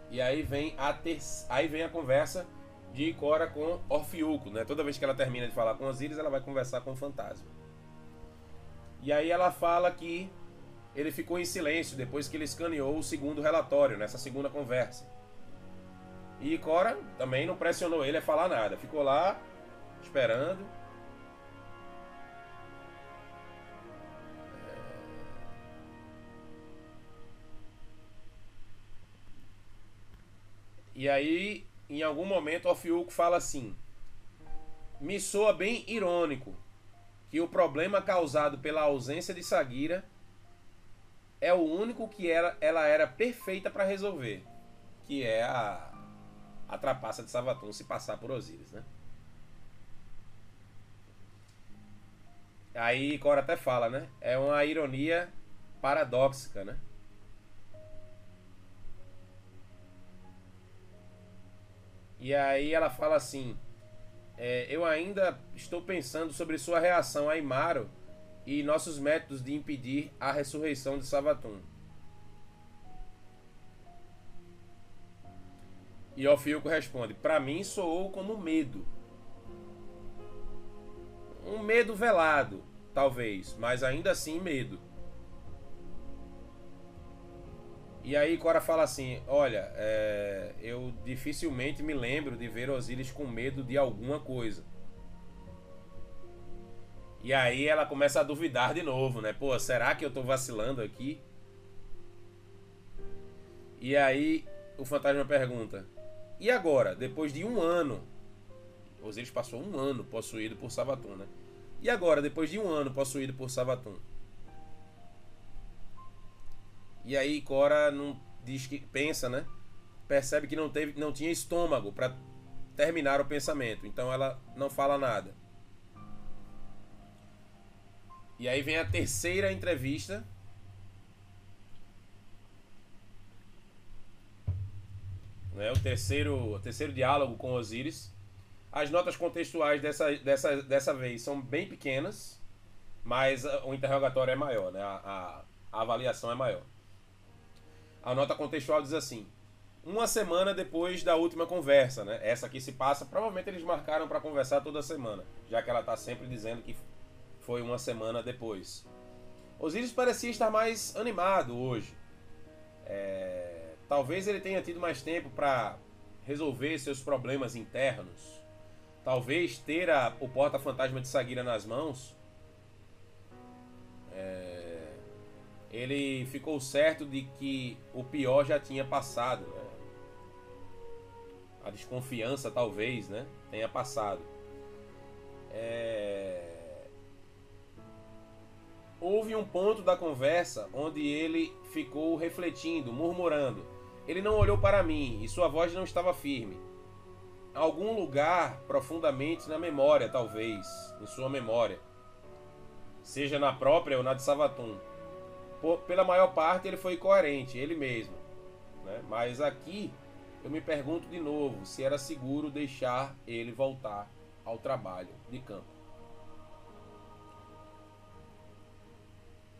E aí vem a ter... aí vem a conversa de Cora com Orfiuco, né? Toda vez que ela termina de falar com Osiris, ela vai conversar com o fantasma. E aí ela fala que ele ficou em silêncio depois que ele escaneou o segundo relatório, nessa segunda conversa. E Cora também não pressionou ele a falar nada, ficou lá esperando. E aí, em algum momento, o fala assim: Me soa bem irônico que o problema causado pela ausência de Sagira é o único que ela, ela era perfeita para resolver, que é a, a trapaça de Savatun se passar por Osíris, né? Aí Cora até fala, né? É uma ironia paradóxica, né? E aí ela fala assim: é, Eu ainda estou pensando sobre sua reação a Imaro e nossos métodos de impedir a ressurreição de Savatun. E Ofilco responde: Para mim soou como medo. Um medo velado, talvez, mas ainda assim medo. E aí Cora fala assim: Olha, é, eu dificilmente me lembro de ver Osíris com medo de alguma coisa. E aí ela começa a duvidar de novo, né? Pô, será que eu tô vacilando aqui? E aí o fantasma pergunta: E agora, depois de um ano? Osiris passou um ano possuído por Savatun, né? E agora, depois de um ano possuído por Savatun? E aí Cora não diz que pensa, né? Percebe que não teve, não tinha estômago para terminar o pensamento, então ela não fala nada. E aí vem a terceira entrevista. Né, o, terceiro, o terceiro diálogo com Osiris. As notas contextuais dessa, dessa, dessa vez são bem pequenas, mas o interrogatório é maior, né? a, a, a avaliação é maior. A nota contextual diz assim: uma semana depois da última conversa, né? Essa aqui se passa, provavelmente eles marcaram para conversar toda semana, já que ela está sempre dizendo que foi uma semana depois. Osiris parecia estar mais animado hoje. É, talvez ele tenha tido mais tempo para resolver seus problemas internos. Talvez ter a, o porta-fantasma de Sagira nas mãos. É, ele ficou certo de que o pior já tinha passado. Né? A desconfiança, talvez, né? tenha passado. É, houve um ponto da conversa onde ele ficou refletindo, murmurando. Ele não olhou para mim e sua voz não estava firme. Algum lugar profundamente na memória, talvez, em sua memória, seja na própria ou na de Savatum. Por, pela maior parte ele foi coerente, ele mesmo. Né? Mas aqui eu me pergunto de novo se era seguro deixar ele voltar ao trabalho de campo.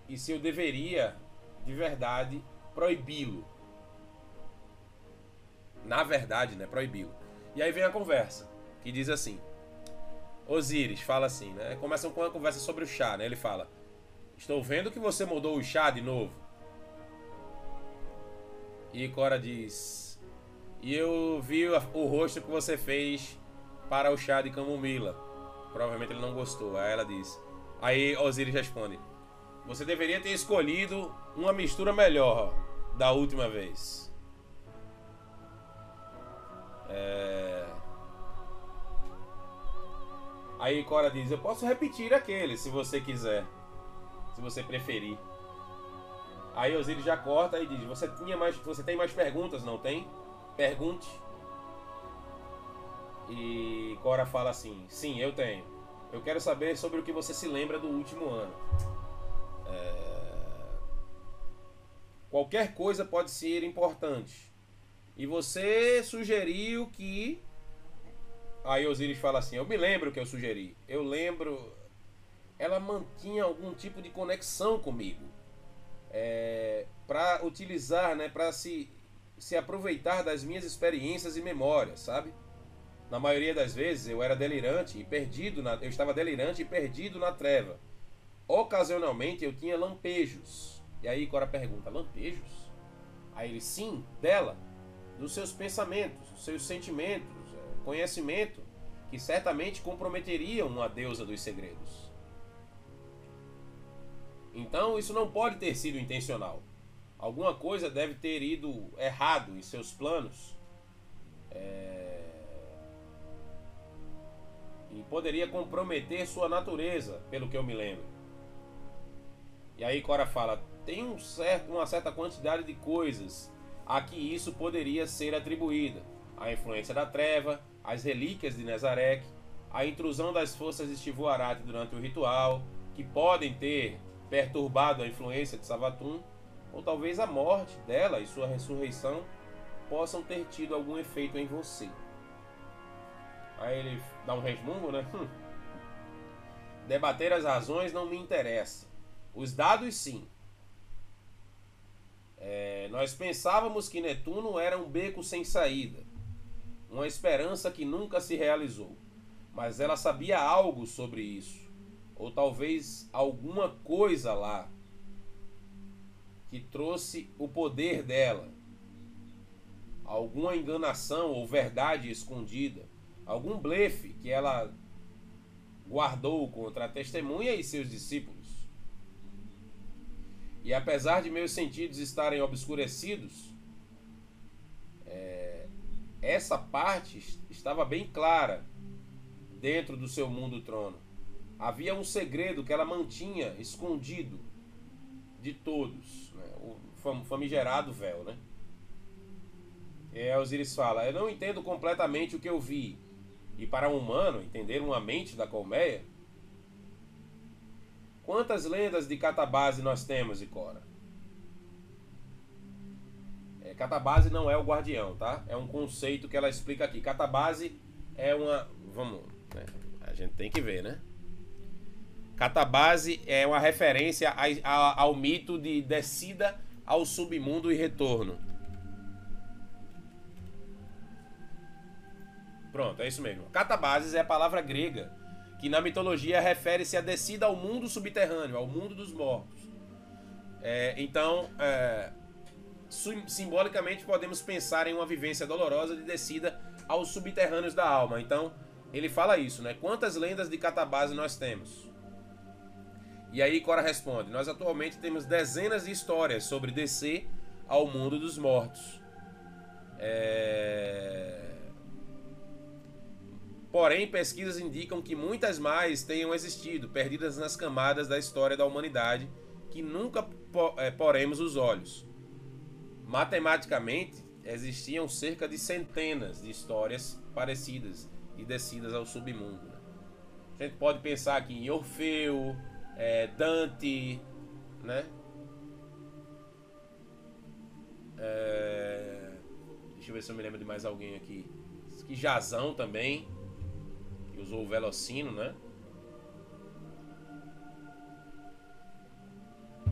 E se eu deveria, de verdade, proibi-lo. Na verdade, né? Proibi-lo. E aí vem a conversa, que diz assim: Osíris fala assim, né? Começam com uma conversa sobre o chá, né? Ele fala: Estou vendo que você mudou o chá de novo. E Cora diz: E eu vi o rosto que você fez para o chá de camomila. Provavelmente ele não gostou. Aí ela diz. Aí Osiris responde: Você deveria ter escolhido uma mistura melhor da última vez. É... Aí Cora diz: Eu posso repetir aquele se você quiser. Se você preferir. Aí Osiris já corta e diz: Você tinha mais, você tem mais perguntas, não tem? Pergunte. E Cora fala assim: Sim, eu tenho. Eu quero saber sobre o que você se lembra do último ano. É... Qualquer coisa pode ser importante. E você sugeriu que. Aí Osiris fala assim: Eu me lembro que eu sugeri. Eu lembro. Ela mantinha algum tipo de conexão comigo. É... Para utilizar, né? Para se, se aproveitar das minhas experiências e memórias, sabe? Na maioria das vezes eu era delirante e perdido na, eu estava delirante e perdido na treva. Ocasionalmente eu tinha lampejos. E aí Cora pergunta: lampejos? Aí ele sim, dela, dos seus pensamentos, dos seus sentimentos, é, conhecimento que certamente comprometeriam uma deusa dos segredos. Então isso não pode ter sido intencional. Alguma coisa deve ter ido errado em seus planos. É e poderia comprometer sua natureza, pelo que eu me lembro. E aí Cora fala: tem um certo, uma certa quantidade de coisas a que isso poderia ser atribuída: a influência da treva, as relíquias de Nezarek, a intrusão das forças de Stivuarat durante o ritual, que podem ter perturbado a influência de Savatum, ou talvez a morte dela e sua ressurreição possam ter tido algum efeito em você. Aí ele dá um resmungo, né? Hum. Debater as razões não me interessa. Os dados, sim. É, nós pensávamos que Netuno era um beco sem saída, uma esperança que nunca se realizou. Mas ela sabia algo sobre isso, ou talvez alguma coisa lá que trouxe o poder dela, alguma enganação ou verdade escondida algum blefe que ela guardou contra a testemunha e seus discípulos. E apesar de meus sentidos estarem obscurecidos, é, essa parte estava bem clara dentro do seu mundo trono. Havia um segredo que ela mantinha escondido de todos, né? o famigerado véu, né? É, Osiris fala: Eu não entendo completamente o que eu vi, e para um humano entender uma mente da colmeia? Quantas lendas de catabase nós temos, Icora? É, catabase não é o guardião, tá? É um conceito que ela explica aqui. Catabase é uma. Vamos. Né? A gente tem que ver, né? Catabase é uma referência ao mito de descida ao submundo e retorno. Pronto, é isso mesmo. Catabases é a palavra grega que na mitologia refere-se à descida ao mundo subterrâneo, ao mundo dos mortos. É, então, é, simbolicamente podemos pensar em uma vivência dolorosa de descida aos subterrâneos da alma. Então, ele fala isso, né? Quantas lendas de Catabase nós temos? E aí Cora responde: Nós atualmente temos dezenas de histórias sobre descer ao mundo dos mortos. É Porém, pesquisas indicam que muitas mais tenham existido, perdidas nas camadas da história da humanidade, que nunca é, poremos os olhos. Matematicamente, existiam cerca de centenas de histórias parecidas e descidas ao submundo. Né? A gente pode pensar aqui em Orfeu, é, Dante, né? É... Deixa eu ver se eu me lembro de mais alguém aqui. Que Jazão também. Que usou o Velocino, né?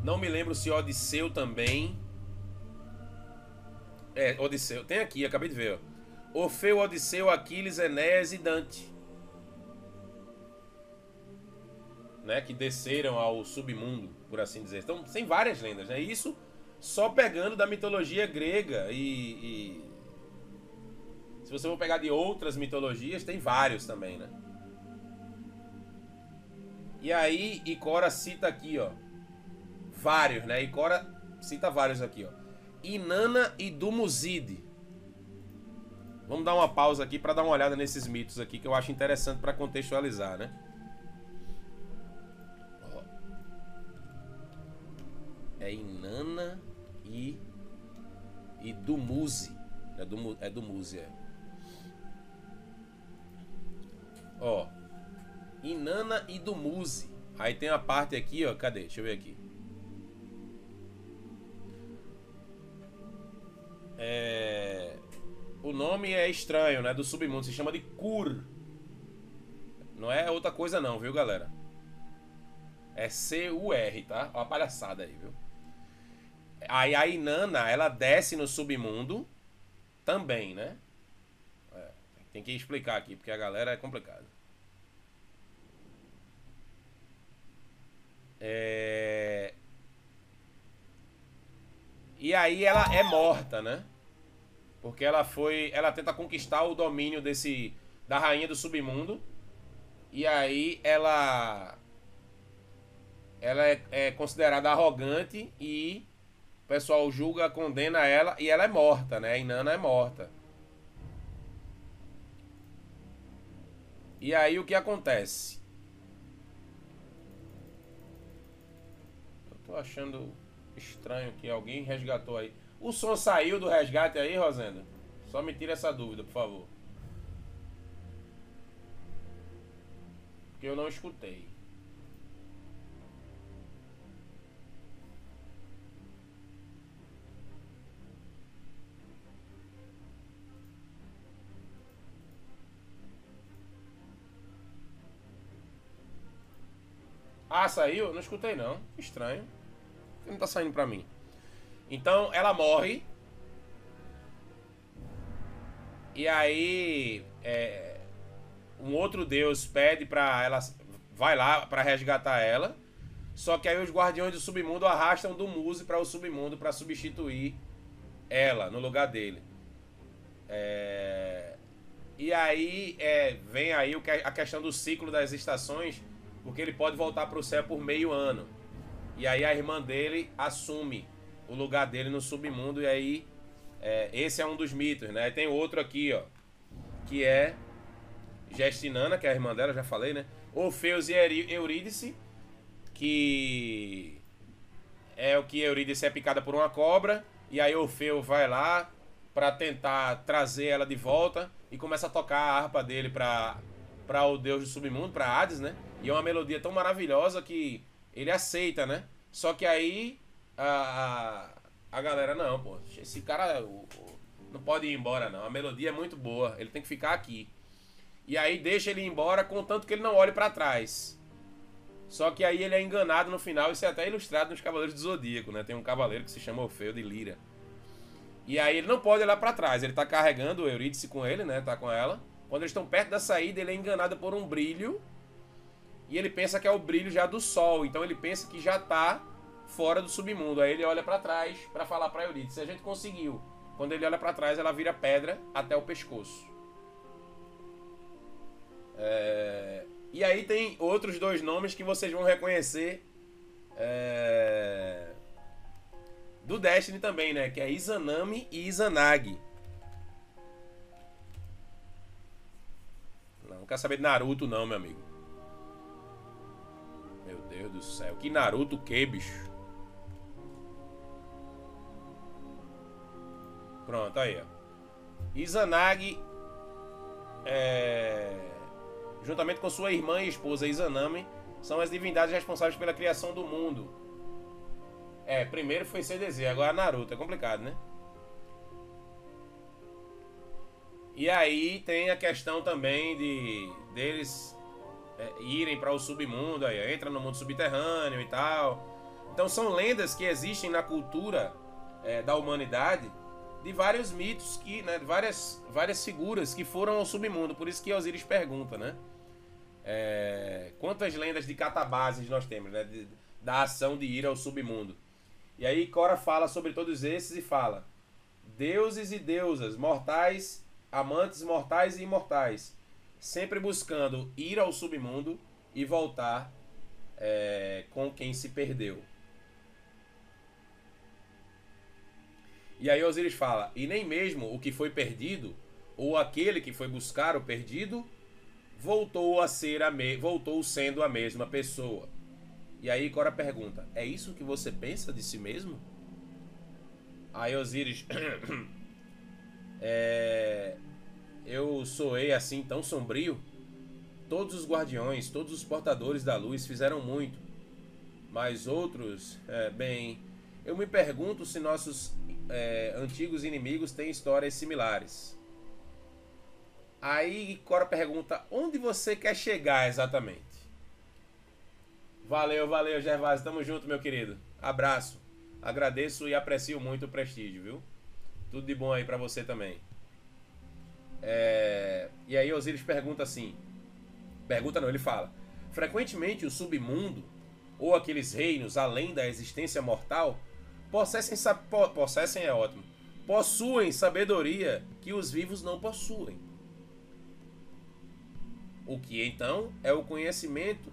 Não me lembro se Odisseu também. É, Odisseu. Tem aqui, acabei de ver. Ó. Orfeu, Odisseu, Aquiles, Enéas e Dante. Né, que desceram ao submundo, por assim dizer. Então, tem várias lendas, né? Isso só pegando da mitologia grega e, e, se você for pegar de outras mitologias, tem vários também, né? E aí, Icora cita aqui, ó, vários, né? Icora cita vários aqui, ó. Inanna e Dumuzide. Vamos dar uma pausa aqui para dar uma olhada nesses mitos aqui que eu acho interessante para contextualizar, né? É Inanna e e do Muse. É do, é do Muse, é. Ó. Inanna e do Muse. Aí tem a parte aqui, ó. Cadê? Deixa eu ver aqui. É... O nome é estranho, né? Do submundo. Se chama de Kur. Não é outra coisa não, viu, galera? É C-U-R, tá? Ó a palhaçada aí, viu? Aí a Inanna, ela desce no submundo também, né? É, tem que explicar aqui, porque a galera é complicada. É... E aí ela é morta, né? Porque ela foi. Ela tenta conquistar o domínio desse. Da rainha do submundo. E aí ela. Ela é, é considerada arrogante e o pessoal julga, condena ela e ela é morta, né? A Inanna é morta. E aí o que acontece? Eu tô achando estranho que alguém resgatou aí. O som saiu do resgate aí, Rosenda? Só me tira essa dúvida, por favor. Porque eu não escutei. Ah, saiu? Não escutei não. Estranho. Não tá saindo pra mim. Então ela morre. E aí é, um outro deus pede pra ela. Vai lá pra resgatar ela. Só que aí os guardiões do submundo arrastam do Muse para o submundo para substituir ela no lugar dele. É... E aí é, vem aí a questão do ciclo das estações porque ele pode voltar para o céu por meio ano. E aí a irmã dele assume o lugar dele no submundo. E aí, é, esse é um dos mitos, né? Tem outro aqui, ó, que é Gestinana, que é a irmã dela, já falei, né? Orfeus e Eurídice, que é o que Eurídice é picada por uma cobra. E aí Orfeu vai lá para tentar trazer ela de volta e começa a tocar a harpa dele para para o deus do submundo, para Hades, né? E é uma melodia tão maravilhosa que ele aceita, né? Só que aí a, a, a galera, não, pô, esse cara o, o, não pode ir embora, não. A melodia é muito boa, ele tem que ficar aqui. E aí deixa ele ir embora, contanto que ele não olhe para trás. Só que aí ele é enganado no final, isso é até ilustrado nos Cavaleiros do Zodíaco, né? Tem um cavaleiro que se chama Orfeu de Lira. E aí ele não pode olhar para trás, ele tá carregando o Eurídice com ele, né? Tá com ela. Quando eles estão perto da saída, ele é enganado por um brilho e ele pensa que é o brilho já do sol. Então ele pensa que já tá fora do submundo. Aí ele olha para trás para falar para Eurídice: a gente conseguiu. Quando ele olha para trás, ela vira pedra até o pescoço. É... E aí tem outros dois nomes que vocês vão reconhecer é... do Destiny também, né? Que é Izanami e Izanagi. Não, Não saber de Naruto, não, meu amigo. Meu Deus do céu. Que Naruto que, bicho? Pronto, aí, ó. Izanagi, é... juntamente com sua irmã e esposa Izanami, são as divindades responsáveis pela criação do mundo. É, primeiro foi CDZ, agora Naruto. É complicado, né? E aí tem a questão também de deles é, irem para o submundo, aí entra no mundo subterrâneo e tal. Então são lendas que existem na cultura é, da humanidade de vários mitos que, né, de várias várias figuras que foram ao submundo. Por isso que Osiris pergunta, né? É, quantas lendas de catabases nós temos, né? De, da ação de ir ao submundo. E aí Cora fala sobre todos esses e fala: deuses e deusas, mortais, amantes mortais e imortais, sempre buscando ir ao submundo e voltar é, com quem se perdeu. E aí Osiris fala: e nem mesmo o que foi perdido, ou aquele que foi buscar o perdido, voltou a ser a me voltou sendo a mesma pessoa. E aí Cora pergunta: é isso que você pensa de si mesmo? Aí Osiris é, eu soei assim tão sombrio. Todos os guardiões, todos os portadores da luz fizeram muito, mas outros, é, bem, eu me pergunto se nossos é, antigos inimigos têm histórias similares. Aí Cora pergunta: onde você quer chegar exatamente? Valeu, valeu, Gervásio. Tamo junto, meu querido. Abraço. Agradeço e aprecio muito o prestígio, viu? Tudo de bom aí para você também. É... E aí Osiris pergunta assim: pergunta não, ele fala. Frequentemente o submundo ou aqueles reinos além da existência mortal possessem, po possessem é ótimo, possuem sabedoria que os vivos não possuem. O que então é o conhecimento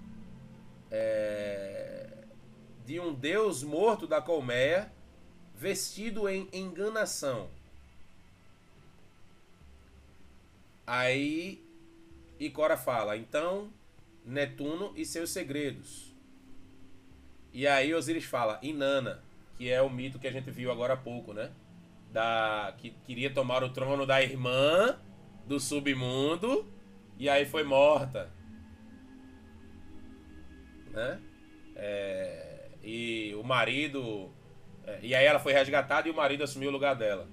é, de um deus morto da colmeia vestido em enganação. Aí Icora fala, então Netuno e seus segredos. E aí Osiris fala, Inanna, que é o mito que a gente viu agora há pouco, né? Da que queria tomar o trono da irmã do submundo e aí foi morta. Né? É, e o marido. É, e aí ela foi resgatada e o marido assumiu o lugar dela.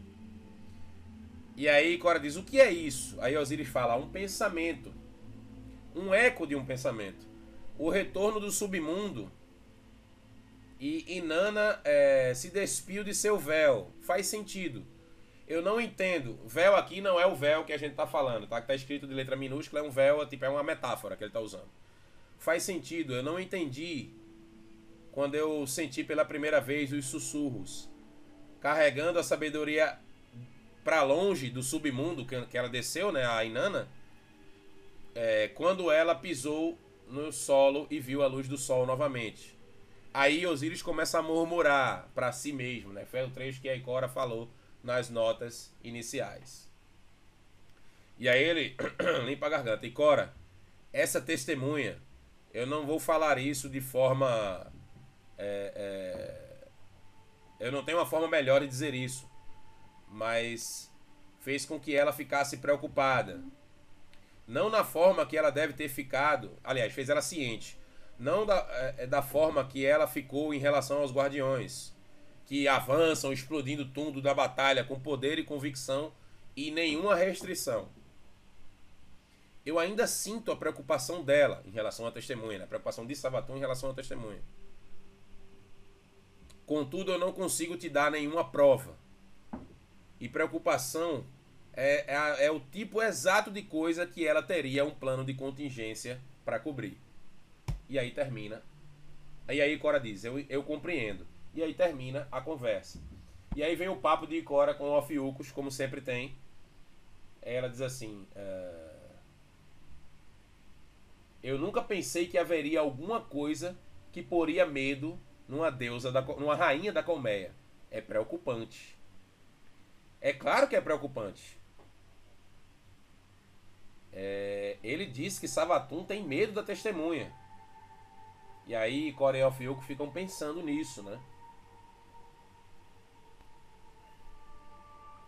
E aí Cora diz: O que é isso? Aí Osiris fala: Um pensamento. Um eco de um pensamento. O retorno do submundo. E Inanna é, se despiu de seu véu. Faz sentido. Eu não entendo. Véu aqui não é o véu que a gente tá falando, tá? Que tá escrito de letra minúscula, é um véu, tipo, é uma metáfora que ele tá usando. Faz sentido, eu não entendi quando eu senti pela primeira vez os sussurros, carregando a sabedoria para longe do submundo que ela desceu, né, a Inanna, é, quando ela pisou no solo e viu a luz do sol novamente. Aí Osiris começa a murmurar para si mesmo, né? Foi o trecho que a Ikora falou nas notas iniciais. E aí ele limpa a garganta. Cora, essa testemunha, eu não vou falar isso de forma. É, é, eu não tenho uma forma melhor de dizer isso. Mas fez com que ela ficasse preocupada. Não na forma que ela deve ter ficado. Aliás, fez ela ciente. Não da, é, da forma que ela ficou em relação aos guardiões que avançam explodindo tudo da batalha com poder e convicção e nenhuma restrição. Eu ainda sinto a preocupação dela em relação à testemunha, né? a preocupação de Sabaton em relação à testemunha. Contudo, eu não consigo te dar nenhuma prova. E preocupação é, é, é o tipo exato de coisa que ela teria um plano de contingência para cobrir. E aí termina. E aí Cora diz: eu, eu compreendo e aí termina a conversa. E aí vem o papo de Cora com o Ofiucos, como sempre tem. Ela diz assim: é... Eu nunca pensei que haveria alguma coisa que poria medo numa deusa, da, numa rainha da colmeia. É preocupante. É claro que é preocupante. é, ele diz que Savatun tem medo da testemunha. E aí Coreia e Yoko ficam pensando nisso, né?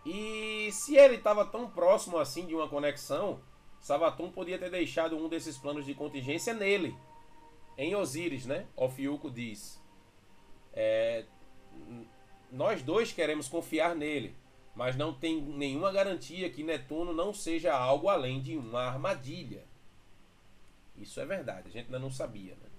E se ele estava tão próximo assim de uma conexão, Savatun podia ter deixado um desses planos de contingência nele, em Osíris, né? Ofiuco diz: é, Nós dois queremos confiar nele, mas não tem nenhuma garantia que Netuno não seja algo além de uma armadilha. Isso é verdade, a gente ainda não sabia, né?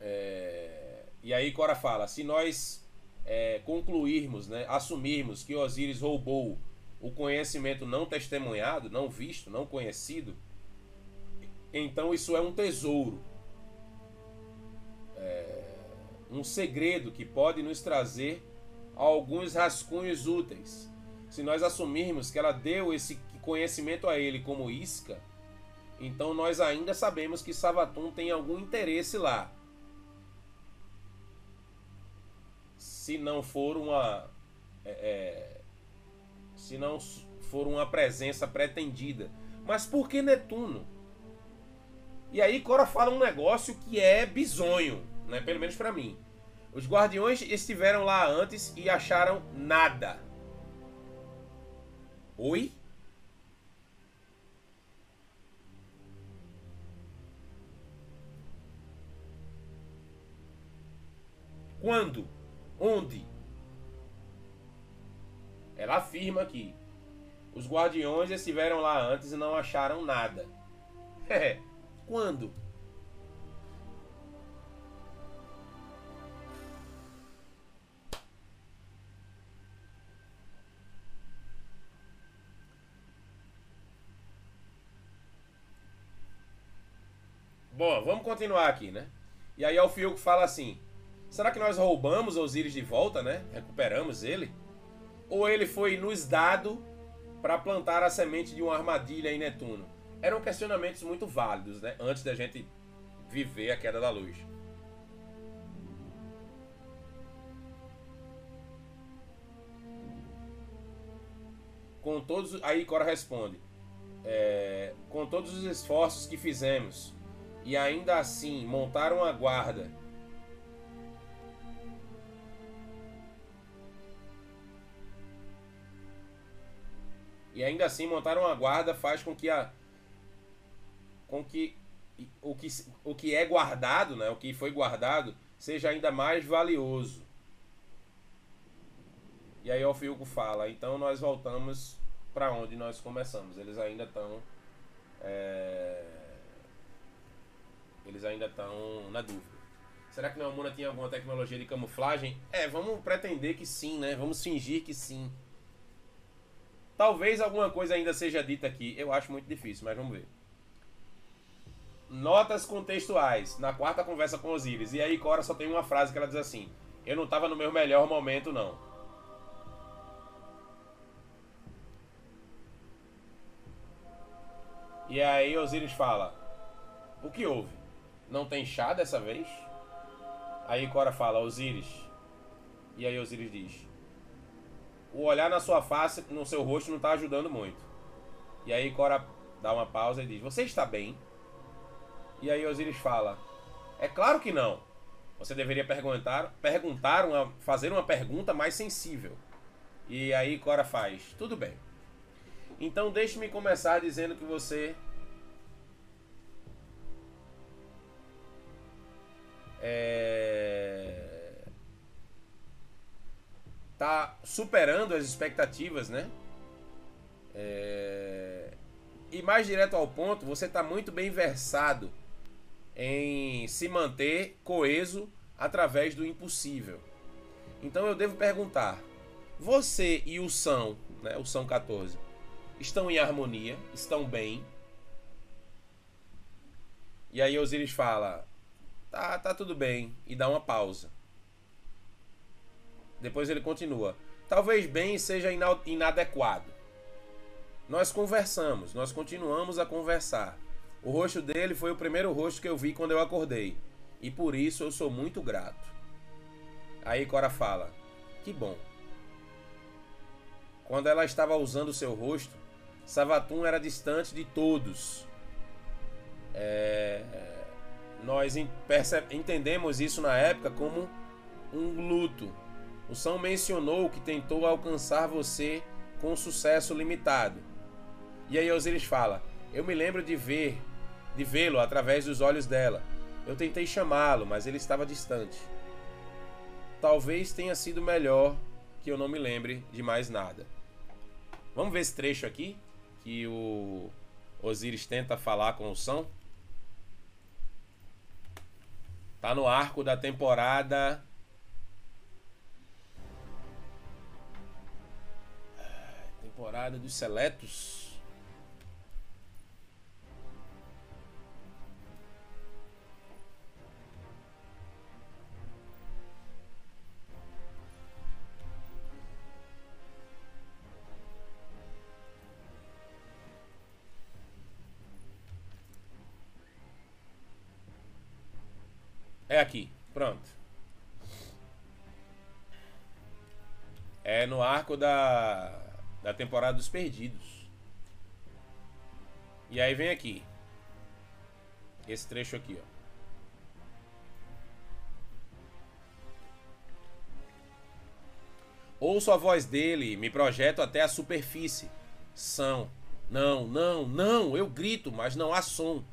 É, e aí Cora fala: se nós é, concluirmos, né, assumirmos que Osíris roubou o conhecimento não testemunhado, não visto, não conhecido, então isso é um tesouro, é, um segredo que pode nos trazer alguns rascunhos úteis. Se nós assumirmos que ela deu esse conhecimento a ele como isca, então nós ainda sabemos que Savatun tem algum interesse lá. se não for uma é, é, se não for uma presença pretendida. Mas por que Netuno? E aí Cora fala um negócio que é bizonho, né? Pelo menos para mim. Os guardiões estiveram lá antes e acharam nada. Oi? Quando? Onde? Ela afirma que os guardiões estiveram lá antes e não acharam nada. Quando? Bom, vamos continuar aqui, né? E aí o Fiuk fala assim: Será que nós roubamos Osíris de volta, né? Recuperamos ele? Ou ele foi nos dado para plantar a semente de uma armadilha em Netuno? Eram questionamentos muito válidos, né? Antes da gente viver a queda da luz. Com todos, aí Cora responde: é, com todos os esforços que fizemos e ainda assim montaram a guarda E ainda assim montar uma guarda faz com que a com que o que, o que é guardado, né, o que foi guardado, seja ainda mais valioso. E aí o Fiuco fala, então nós voltamos para onde nós começamos. Eles ainda estão é... eles ainda estão na dúvida. Será que Neomuna tinha alguma tecnologia de camuflagem? É, vamos pretender que sim, né? Vamos fingir que sim. Talvez alguma coisa ainda seja dita aqui. Eu acho muito difícil, mas vamos ver. Notas contextuais. Na quarta conversa com Osiris. E aí Cora só tem uma frase que ela diz assim: Eu não estava no meu melhor momento, não. E aí Osiris fala: O que houve? Não tem chá dessa vez? Aí Cora fala: Osiris. E aí Osiris diz: o olhar na sua face, no seu rosto, não está ajudando muito. E aí Cora dá uma pausa e diz: Você está bem? E aí Osiris fala: É claro que não. Você deveria perguntar, perguntar uma, fazer uma pergunta mais sensível. E aí Cora faz: Tudo bem. Então deixe-me começar dizendo que você é tá superando as expectativas, né? É... E mais direto ao ponto, você está muito bem versado em se manter coeso através do impossível. Então eu devo perguntar: você e o São, né, o São 14, estão em harmonia? Estão bem? E aí Osiris fala: tá, tá tudo bem, e dá uma pausa. Depois ele continua. Talvez bem seja inadequado. Nós conversamos, nós continuamos a conversar. O rosto dele foi o primeiro rosto que eu vi quando eu acordei. E por isso eu sou muito grato. Aí Cora fala: Que bom. quando ela estava usando seu rosto, Savatun era distante de todos. É, nós entendemos isso na época como um luto. O São mencionou que tentou alcançar você com sucesso limitado. E aí Osiris fala: Eu me lembro de ver, de vê-lo através dos olhos dela. Eu tentei chamá-lo, mas ele estava distante. Talvez tenha sido melhor que eu não me lembre de mais nada. Vamos ver esse trecho aqui que o Osiris tenta falar com o São. Tá no arco da temporada temporada dos seletos. É aqui, pronto. É no arco da, da temporada dos perdidos. E aí vem aqui. Esse trecho aqui, ó. Ouço a voz dele, me projeto até a superfície. São. Não, não, não, eu grito, mas não há som.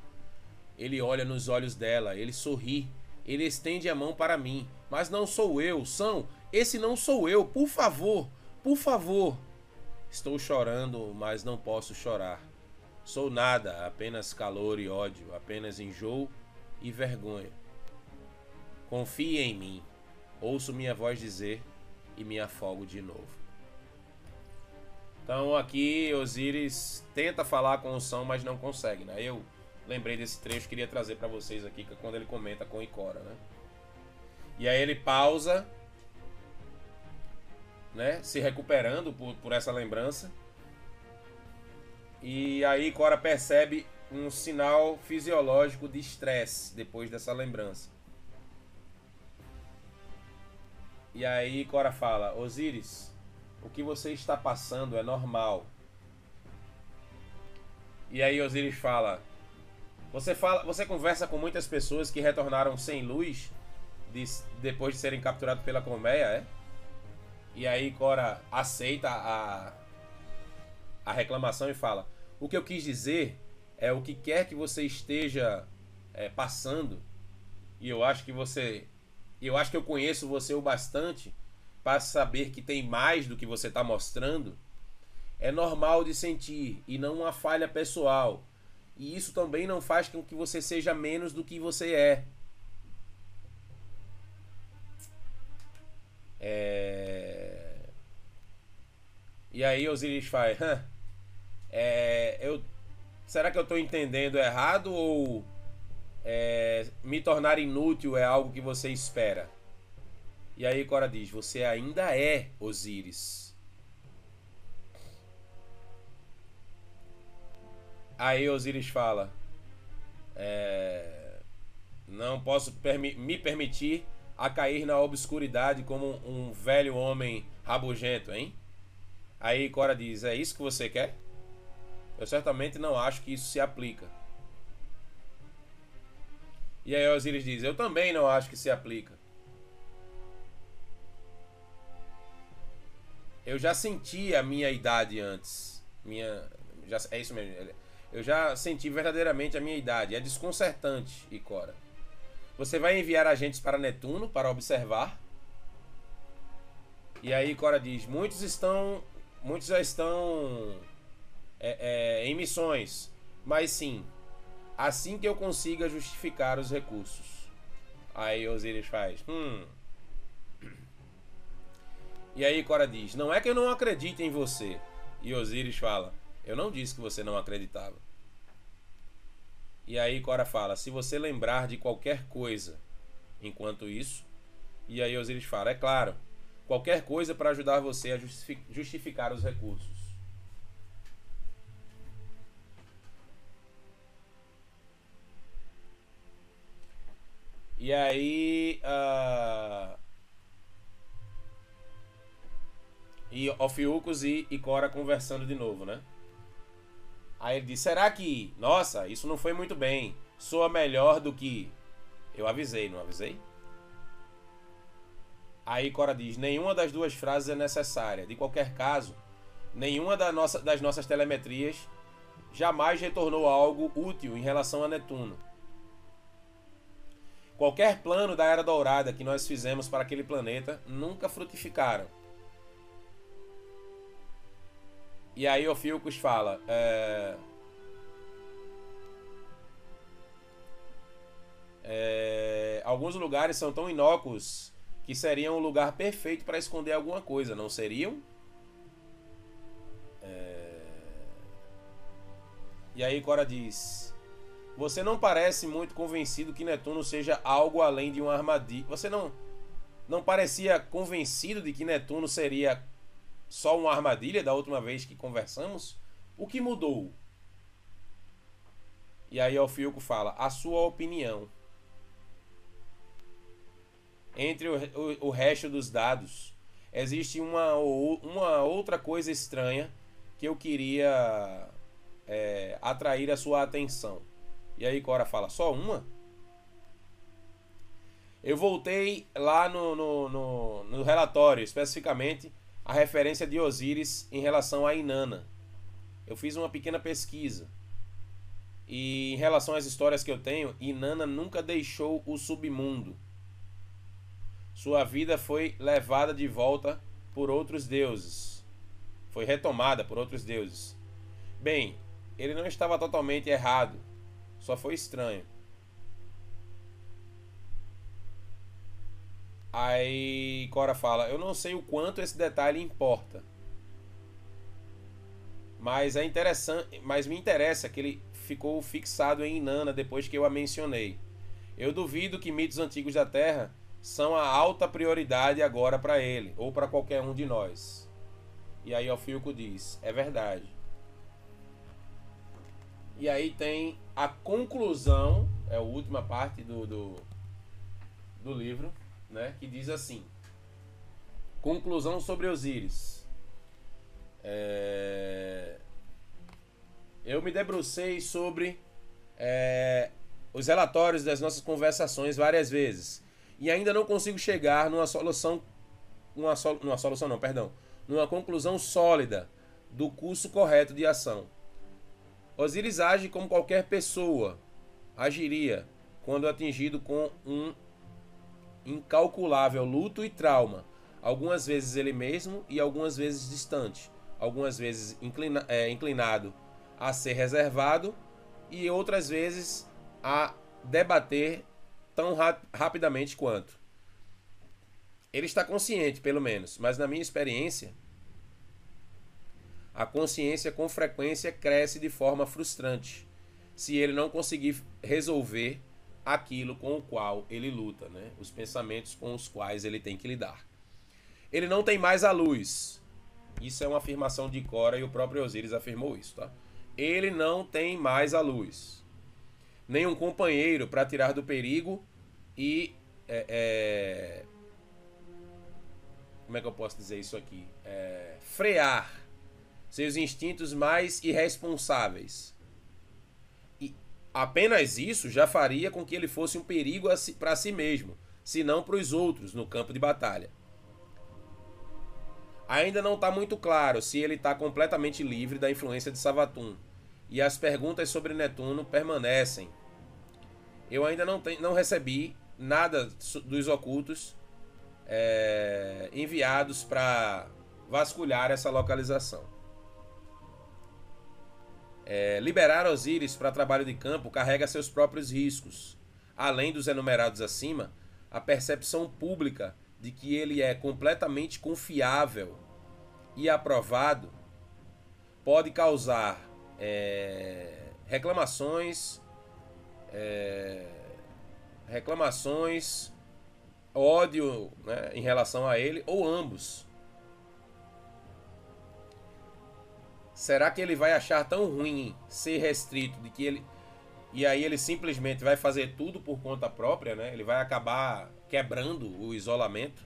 Ele olha nos olhos dela, ele sorri. Ele estende a mão para mim. Mas não sou eu, são. Esse não sou eu. Por favor, por favor. Estou chorando, mas não posso chorar. Sou nada, apenas calor e ódio, apenas enjoo e vergonha. Confie em mim. Ouço minha voz dizer e me afogo de novo. Então aqui Osiris tenta falar com o som, mas não consegue, né? Eu lembrei desse trecho, queria trazer para vocês aqui, que é quando ele comenta com Icora, né? E aí ele pausa, né? Se recuperando por, por essa lembrança. E aí Cora percebe um sinal fisiológico de estresse depois dessa lembrança. E aí Cora fala: Osiris, o que você está passando é normal. E aí Osiris fala: você fala, você conversa com muitas pessoas que retornaram sem luz de, depois de serem capturados pela colmeia, é? E aí Cora aceita a a reclamação e fala: "O que eu quis dizer é o que quer que você esteja é, passando. E eu acho que você eu acho que eu conheço você o bastante para saber que tem mais do que você está mostrando. É normal de sentir e não uma falha pessoal e isso também não faz com que você seja menos do que você é. é... E aí Osiris faz, é, eu, será que eu estou entendendo errado ou é, me tornar inútil é algo que você espera? E aí Cora diz, você ainda é Osíris. Aí Osiris fala: é, Não posso permi me permitir a cair na obscuridade como um velho homem rabugento, hein? Aí Cora diz: É isso que você quer? Eu certamente não acho que isso se aplica. E aí Osiris diz: Eu também não acho que se aplica. Eu já senti a minha idade antes. Minha, já, é isso mesmo. Eu já senti verdadeiramente a minha idade. É desconcertante, Icora. Você vai enviar agentes para Netuno para observar. E aí Cora diz: muitos estão, muitos já estão é, é, em missões, mas sim, assim que eu consiga justificar os recursos. Aí Osiris faz: hum. E aí Cora diz: não é que eu não acredite em você. E Osiris fala: eu não disse que você não acreditava. E aí Cora fala: se você lembrar de qualquer coisa enquanto isso, e aí Osiris fala: é claro, qualquer coisa para ajudar você a justificar os recursos. E aí. Uh... E Ofiucos e, e Cora conversando de novo, né? Aí ele diz: Será que, nossa, isso não foi muito bem? Soa melhor do que. Eu avisei, não avisei? Aí Cora diz: Nenhuma das duas frases é necessária. De qualquer caso, nenhuma da nossa, das nossas telemetrias jamais retornou algo útil em relação a Netuno. Qualquer plano da Era Dourada que nós fizemos para aquele planeta nunca frutificaram. E aí o Filcus fala. É... É... Alguns lugares são tão inócuos que seriam o lugar perfeito para esconder alguma coisa, não seriam? É... E aí Cora diz: Você não parece muito convencido que Netuno seja algo além de uma armadilha. Você não não parecia convencido de que Netuno seria só uma armadilha da última vez que conversamos? O que mudou? E aí o Filco fala: a sua opinião. Entre o, o, o resto dos dados, existe uma, uma outra coisa estranha que eu queria é, atrair a sua atenção. E aí Cora fala: só uma? Eu voltei lá no, no, no, no relatório, especificamente a referência de Osíris em relação a Inanna. Eu fiz uma pequena pesquisa. E em relação às histórias que eu tenho, Inanna nunca deixou o submundo. Sua vida foi levada de volta por outros deuses. Foi retomada por outros deuses. Bem, ele não estava totalmente errado. Só foi estranho. Aí Cora fala: Eu não sei o quanto esse detalhe importa. Mas é interessante, mas me interessa que ele ficou fixado em Inanna depois que eu a mencionei. Eu duvido que mitos antigos da Terra são a alta prioridade agora para ele ou para qualquer um de nós. E aí Alfilco diz: É verdade. E aí tem a conclusão, é a última parte do, do, do livro né, que diz assim: Conclusão sobre Osíris. É... Eu me debrucei sobre é, os relatórios das nossas conversações várias vezes e ainda não consigo chegar numa solução, sol, numa solução não, perdão, numa conclusão sólida do curso correto de ação. Osíris age como qualquer pessoa agiria quando atingido com um incalculável luto e trauma, algumas vezes ele mesmo e algumas vezes distante, algumas vezes inclina, é, inclinado a ser reservado e outras vezes a debater tão ra rapidamente quanto. Ele está consciente, pelo menos, mas na minha experiência, a consciência com frequência cresce de forma frustrante se ele não conseguir resolver aquilo com o qual ele luta, né? os pensamentos com os quais ele tem que lidar. Ele não tem mais a luz. Isso é uma afirmação de Cora e o próprio Osíris afirmou isso. Tá? Ele não tem mais a luz. Nem um companheiro para tirar do perigo e. É, é... Como é que eu posso dizer isso aqui? É... Frear seus instintos mais irresponsáveis Apenas isso já faria com que ele fosse um perigo si, para si mesmo, se não para os outros no campo de batalha. Ainda não está muito claro se ele está completamente livre da influência de Savatun, e as perguntas sobre Netuno permanecem. Eu ainda não, tem, não recebi nada dos ocultos é, enviados para vasculhar essa localização. É, liberar Osíris para trabalho de campo carrega seus próprios riscos. Além dos enumerados acima, a percepção pública de que ele é completamente confiável e aprovado pode causar é, reclamações, é, reclamações, ódio né, em relação a ele ou ambos. Será que ele vai achar tão ruim ser restrito de que ele e aí ele simplesmente vai fazer tudo por conta própria, né? Ele vai acabar quebrando o isolamento.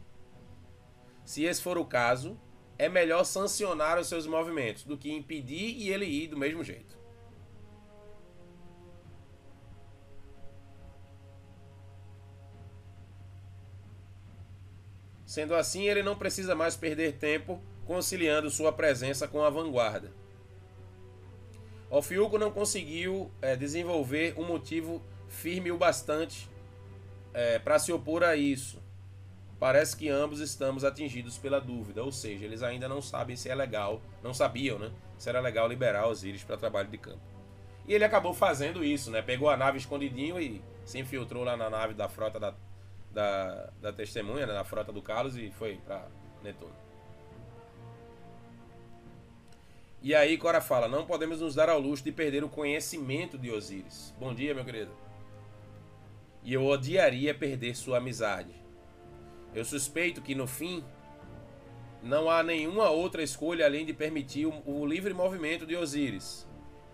Se esse for o caso, é melhor sancionar os seus movimentos do que impedir e ele ir do mesmo jeito. Sendo assim, ele não precisa mais perder tempo conciliando sua presença com a vanguarda. Ofiuco não conseguiu é, desenvolver um motivo firme o bastante é, para se opor a isso. Parece que ambos estamos atingidos pela dúvida, ou seja, eles ainda não sabem se é legal, não sabiam, né? Se era legal liberar os íris para trabalho de campo. E ele acabou fazendo isso, né? Pegou a nave escondidinho e se infiltrou lá na nave da frota da, da, da testemunha, né? da frota do Carlos e foi para Netuno. E aí Cora fala: Não podemos nos dar ao luxo de perder o conhecimento de Osíris. Bom dia, meu querido. E eu odiaria perder sua amizade. Eu suspeito que no fim não há nenhuma outra escolha além de permitir o, livre movimento de Osíris.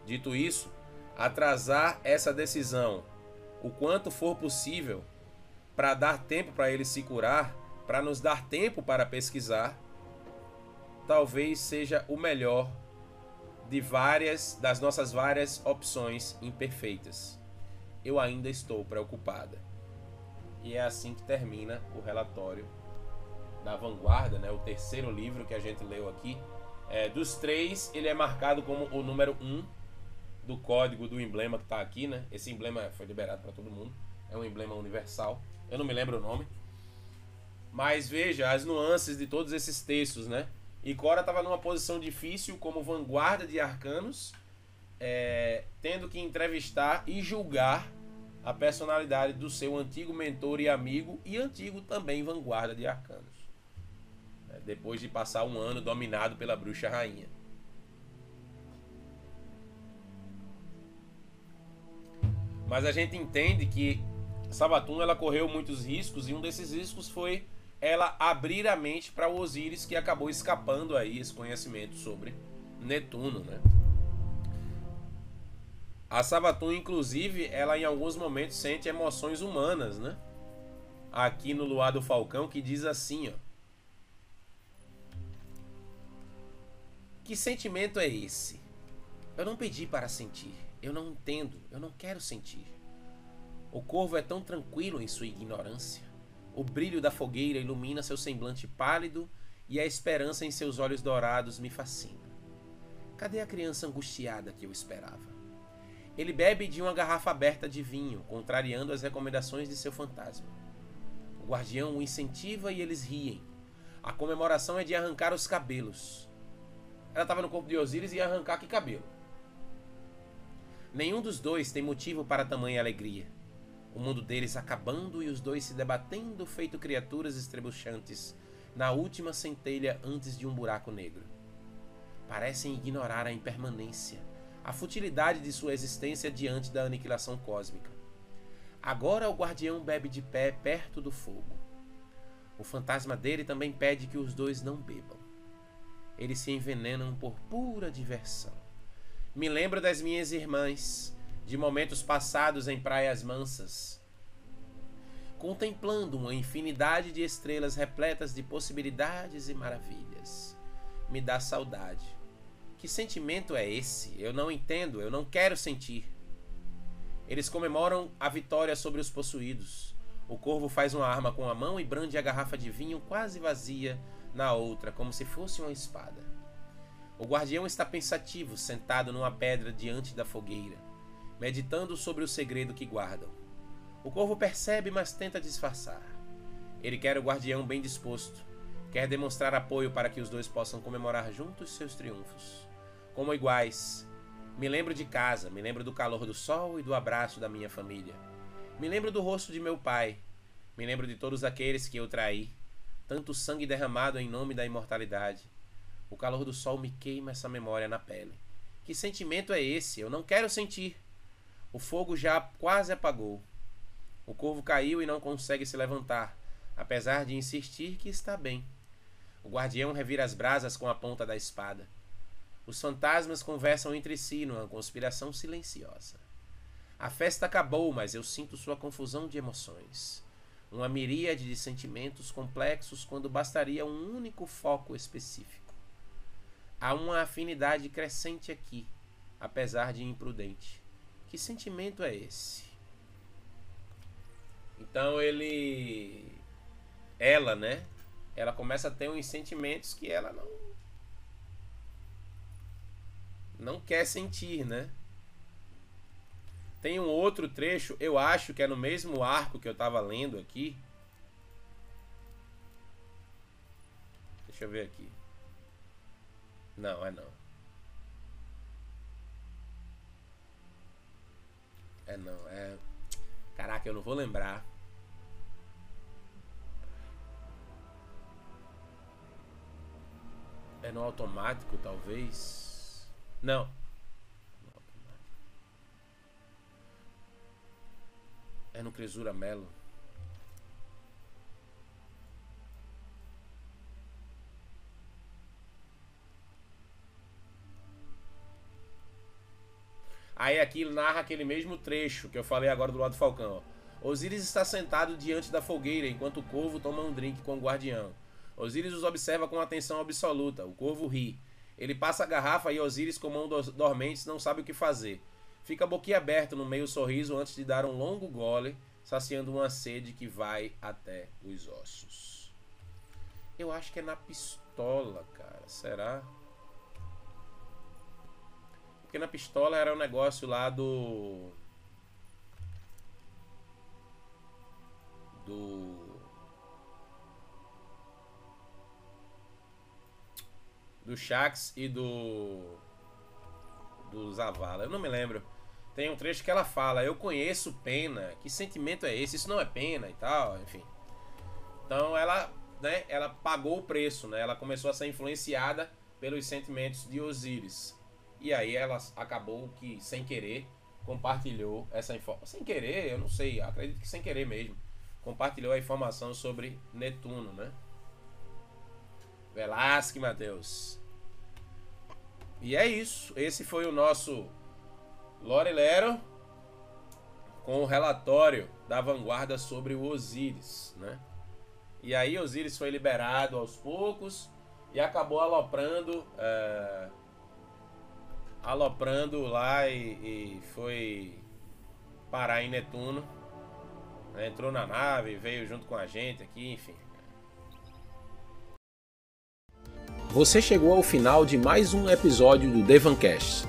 Dito isso, atrasar essa decisão o quanto for possível para dar tempo para ele se curar, para nos dar tempo para pesquisar, talvez seja o melhor de várias das nossas várias opções imperfeitas. Eu ainda estou preocupada. E é assim que termina o relatório da Vanguarda, né? O terceiro livro que a gente leu aqui. É, dos três, ele é marcado como o número um do código do emblema que está aqui, né? Esse emblema foi liberado para todo mundo. É um emblema universal. Eu não me lembro o nome. Mas veja as nuances de todos esses textos, né? E Cora estava numa posição difícil como vanguarda de arcanos, é, tendo que entrevistar e julgar a personalidade do seu antigo mentor e amigo e antigo também vanguarda de arcanos. É, depois de passar um ano dominado pela bruxa rainha. Mas a gente entende que Sabatum ela correu muitos riscos e um desses riscos foi ela abrir a mente para o Osíris que acabou escapando aí esse conhecimento sobre Netuno, né? A Sabatum, inclusive, ela em alguns momentos sente emoções humanas, né? Aqui no Luar do Falcão, que diz assim, ó. Que sentimento é esse? Eu não pedi para sentir. Eu não entendo. Eu não quero sentir. O corvo é tão tranquilo em sua ignorância. O brilho da fogueira ilumina seu semblante pálido e a esperança em seus olhos dourados me fascina. Cadê a criança angustiada que eu esperava? Ele bebe de uma garrafa aberta de vinho, contrariando as recomendações de seu fantasma. O guardião o incentiva e eles riem. A comemoração é de arrancar os cabelos. Ela estava no corpo de Osíris e ia arrancar que cabelo? Nenhum dos dois tem motivo para tamanha alegria o mundo deles acabando e os dois se debatendo feito criaturas estrebuchantes na última centelha antes de um buraco negro. Parecem ignorar a impermanência, a futilidade de sua existência diante da aniquilação cósmica. Agora o guardião bebe de pé perto do fogo. O fantasma dele também pede que os dois não bebam. Eles se envenenam por pura diversão. Me lembro das minhas irmãs, de momentos passados em praias mansas, contemplando uma infinidade de estrelas repletas de possibilidades e maravilhas. Me dá saudade. Que sentimento é esse? Eu não entendo, eu não quero sentir. Eles comemoram a vitória sobre os possuídos. O corvo faz uma arma com a mão e brande a garrafa de vinho quase vazia na outra, como se fosse uma espada. O guardião está pensativo, sentado numa pedra diante da fogueira meditando sobre o segredo que guardam. O corvo percebe, mas tenta disfarçar. Ele quer o guardião bem disposto, quer demonstrar apoio para que os dois possam comemorar juntos seus triunfos. Como iguais. Me lembro de casa, me lembro do calor do sol e do abraço da minha família. Me lembro do rosto de meu pai. Me lembro de todos aqueles que eu traí. Tanto sangue derramado em nome da imortalidade. O calor do sol me queima essa memória na pele. Que sentimento é esse? Eu não quero sentir. O fogo já quase apagou. O corvo caiu e não consegue se levantar, apesar de insistir que está bem. O guardião revira as brasas com a ponta da espada. Os fantasmas conversam entre si numa conspiração silenciosa. A festa acabou, mas eu sinto sua confusão de emoções. Uma miríade de sentimentos complexos quando bastaria um único foco específico. há uma afinidade crescente aqui, apesar de imprudente. Que sentimento é esse? Então ele. Ela, né? Ela começa a ter uns sentimentos que ela não. Não quer sentir, né? Tem um outro trecho, eu acho que é no mesmo arco que eu estava lendo aqui. Deixa eu ver aqui. Não, é não. É não, é. Caraca, eu não vou lembrar. É no automático, talvez. Não. É no Cresura Melo. Aí aqui narra aquele mesmo trecho que eu falei agora do lado do Falcão. Ó. Osíris está sentado diante da fogueira enquanto o corvo toma um drink com o guardião. Osíris os observa com atenção absoluta. O corvo ri. Ele passa a garrafa e Osíris, com mão dormente, não sabe o que fazer. Fica boquiaberto no meio sorriso antes de dar um longo gole, saciando uma sede que vai até os ossos. Eu acho que é na pistola, cara. Será? Porque na pistola era um negócio lá do. Do. Do Shax e do. Do Zavala. Eu não me lembro. Tem um trecho que ela fala: Eu conheço pena. Que sentimento é esse? Isso não é pena e tal, enfim. Então ela, né, ela pagou o preço, né? Ela começou a ser influenciada pelos sentimentos de Osíris. E aí ela acabou que, sem querer, compartilhou essa informação. Sem querer, eu não sei, acredito que sem querer mesmo. Compartilhou a informação sobre Netuno, né? Velasque, Matheus. E é isso. Esse foi o nosso Lorelero com o relatório da vanguarda sobre o Osíris, né? E aí Osíris foi liberado aos poucos e acabou aloprando é, aloprando lá e, e foi parar em Netuno. Entrou na nave, veio junto com a gente aqui, enfim.
Você chegou ao final de mais um episódio do Devancast.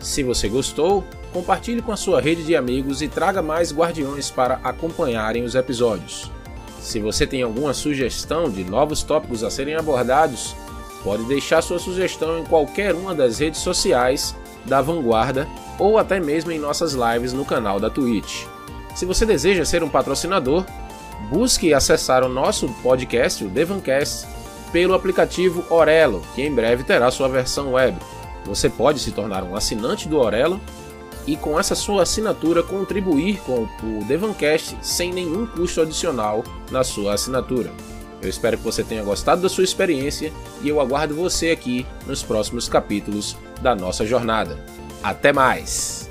Se você gostou, compartilhe com a sua rede de amigos e traga mais guardiões para acompanharem os episódios. Se você tem alguma sugestão de novos tópicos a serem abordados, Pode deixar sua sugestão em qualquer uma das redes sociais da Vanguarda ou até mesmo em nossas lives no canal da Twitch. Se você deseja ser um patrocinador, busque acessar o nosso podcast, o Devancast, pelo aplicativo Orelo, que em breve terá sua versão web. Você pode se tornar um assinante do Orelo e com essa sua assinatura contribuir com o Devancast sem nenhum custo adicional na sua assinatura. Eu espero que você tenha gostado da sua experiência e eu aguardo você aqui nos próximos capítulos da nossa jornada. Até mais!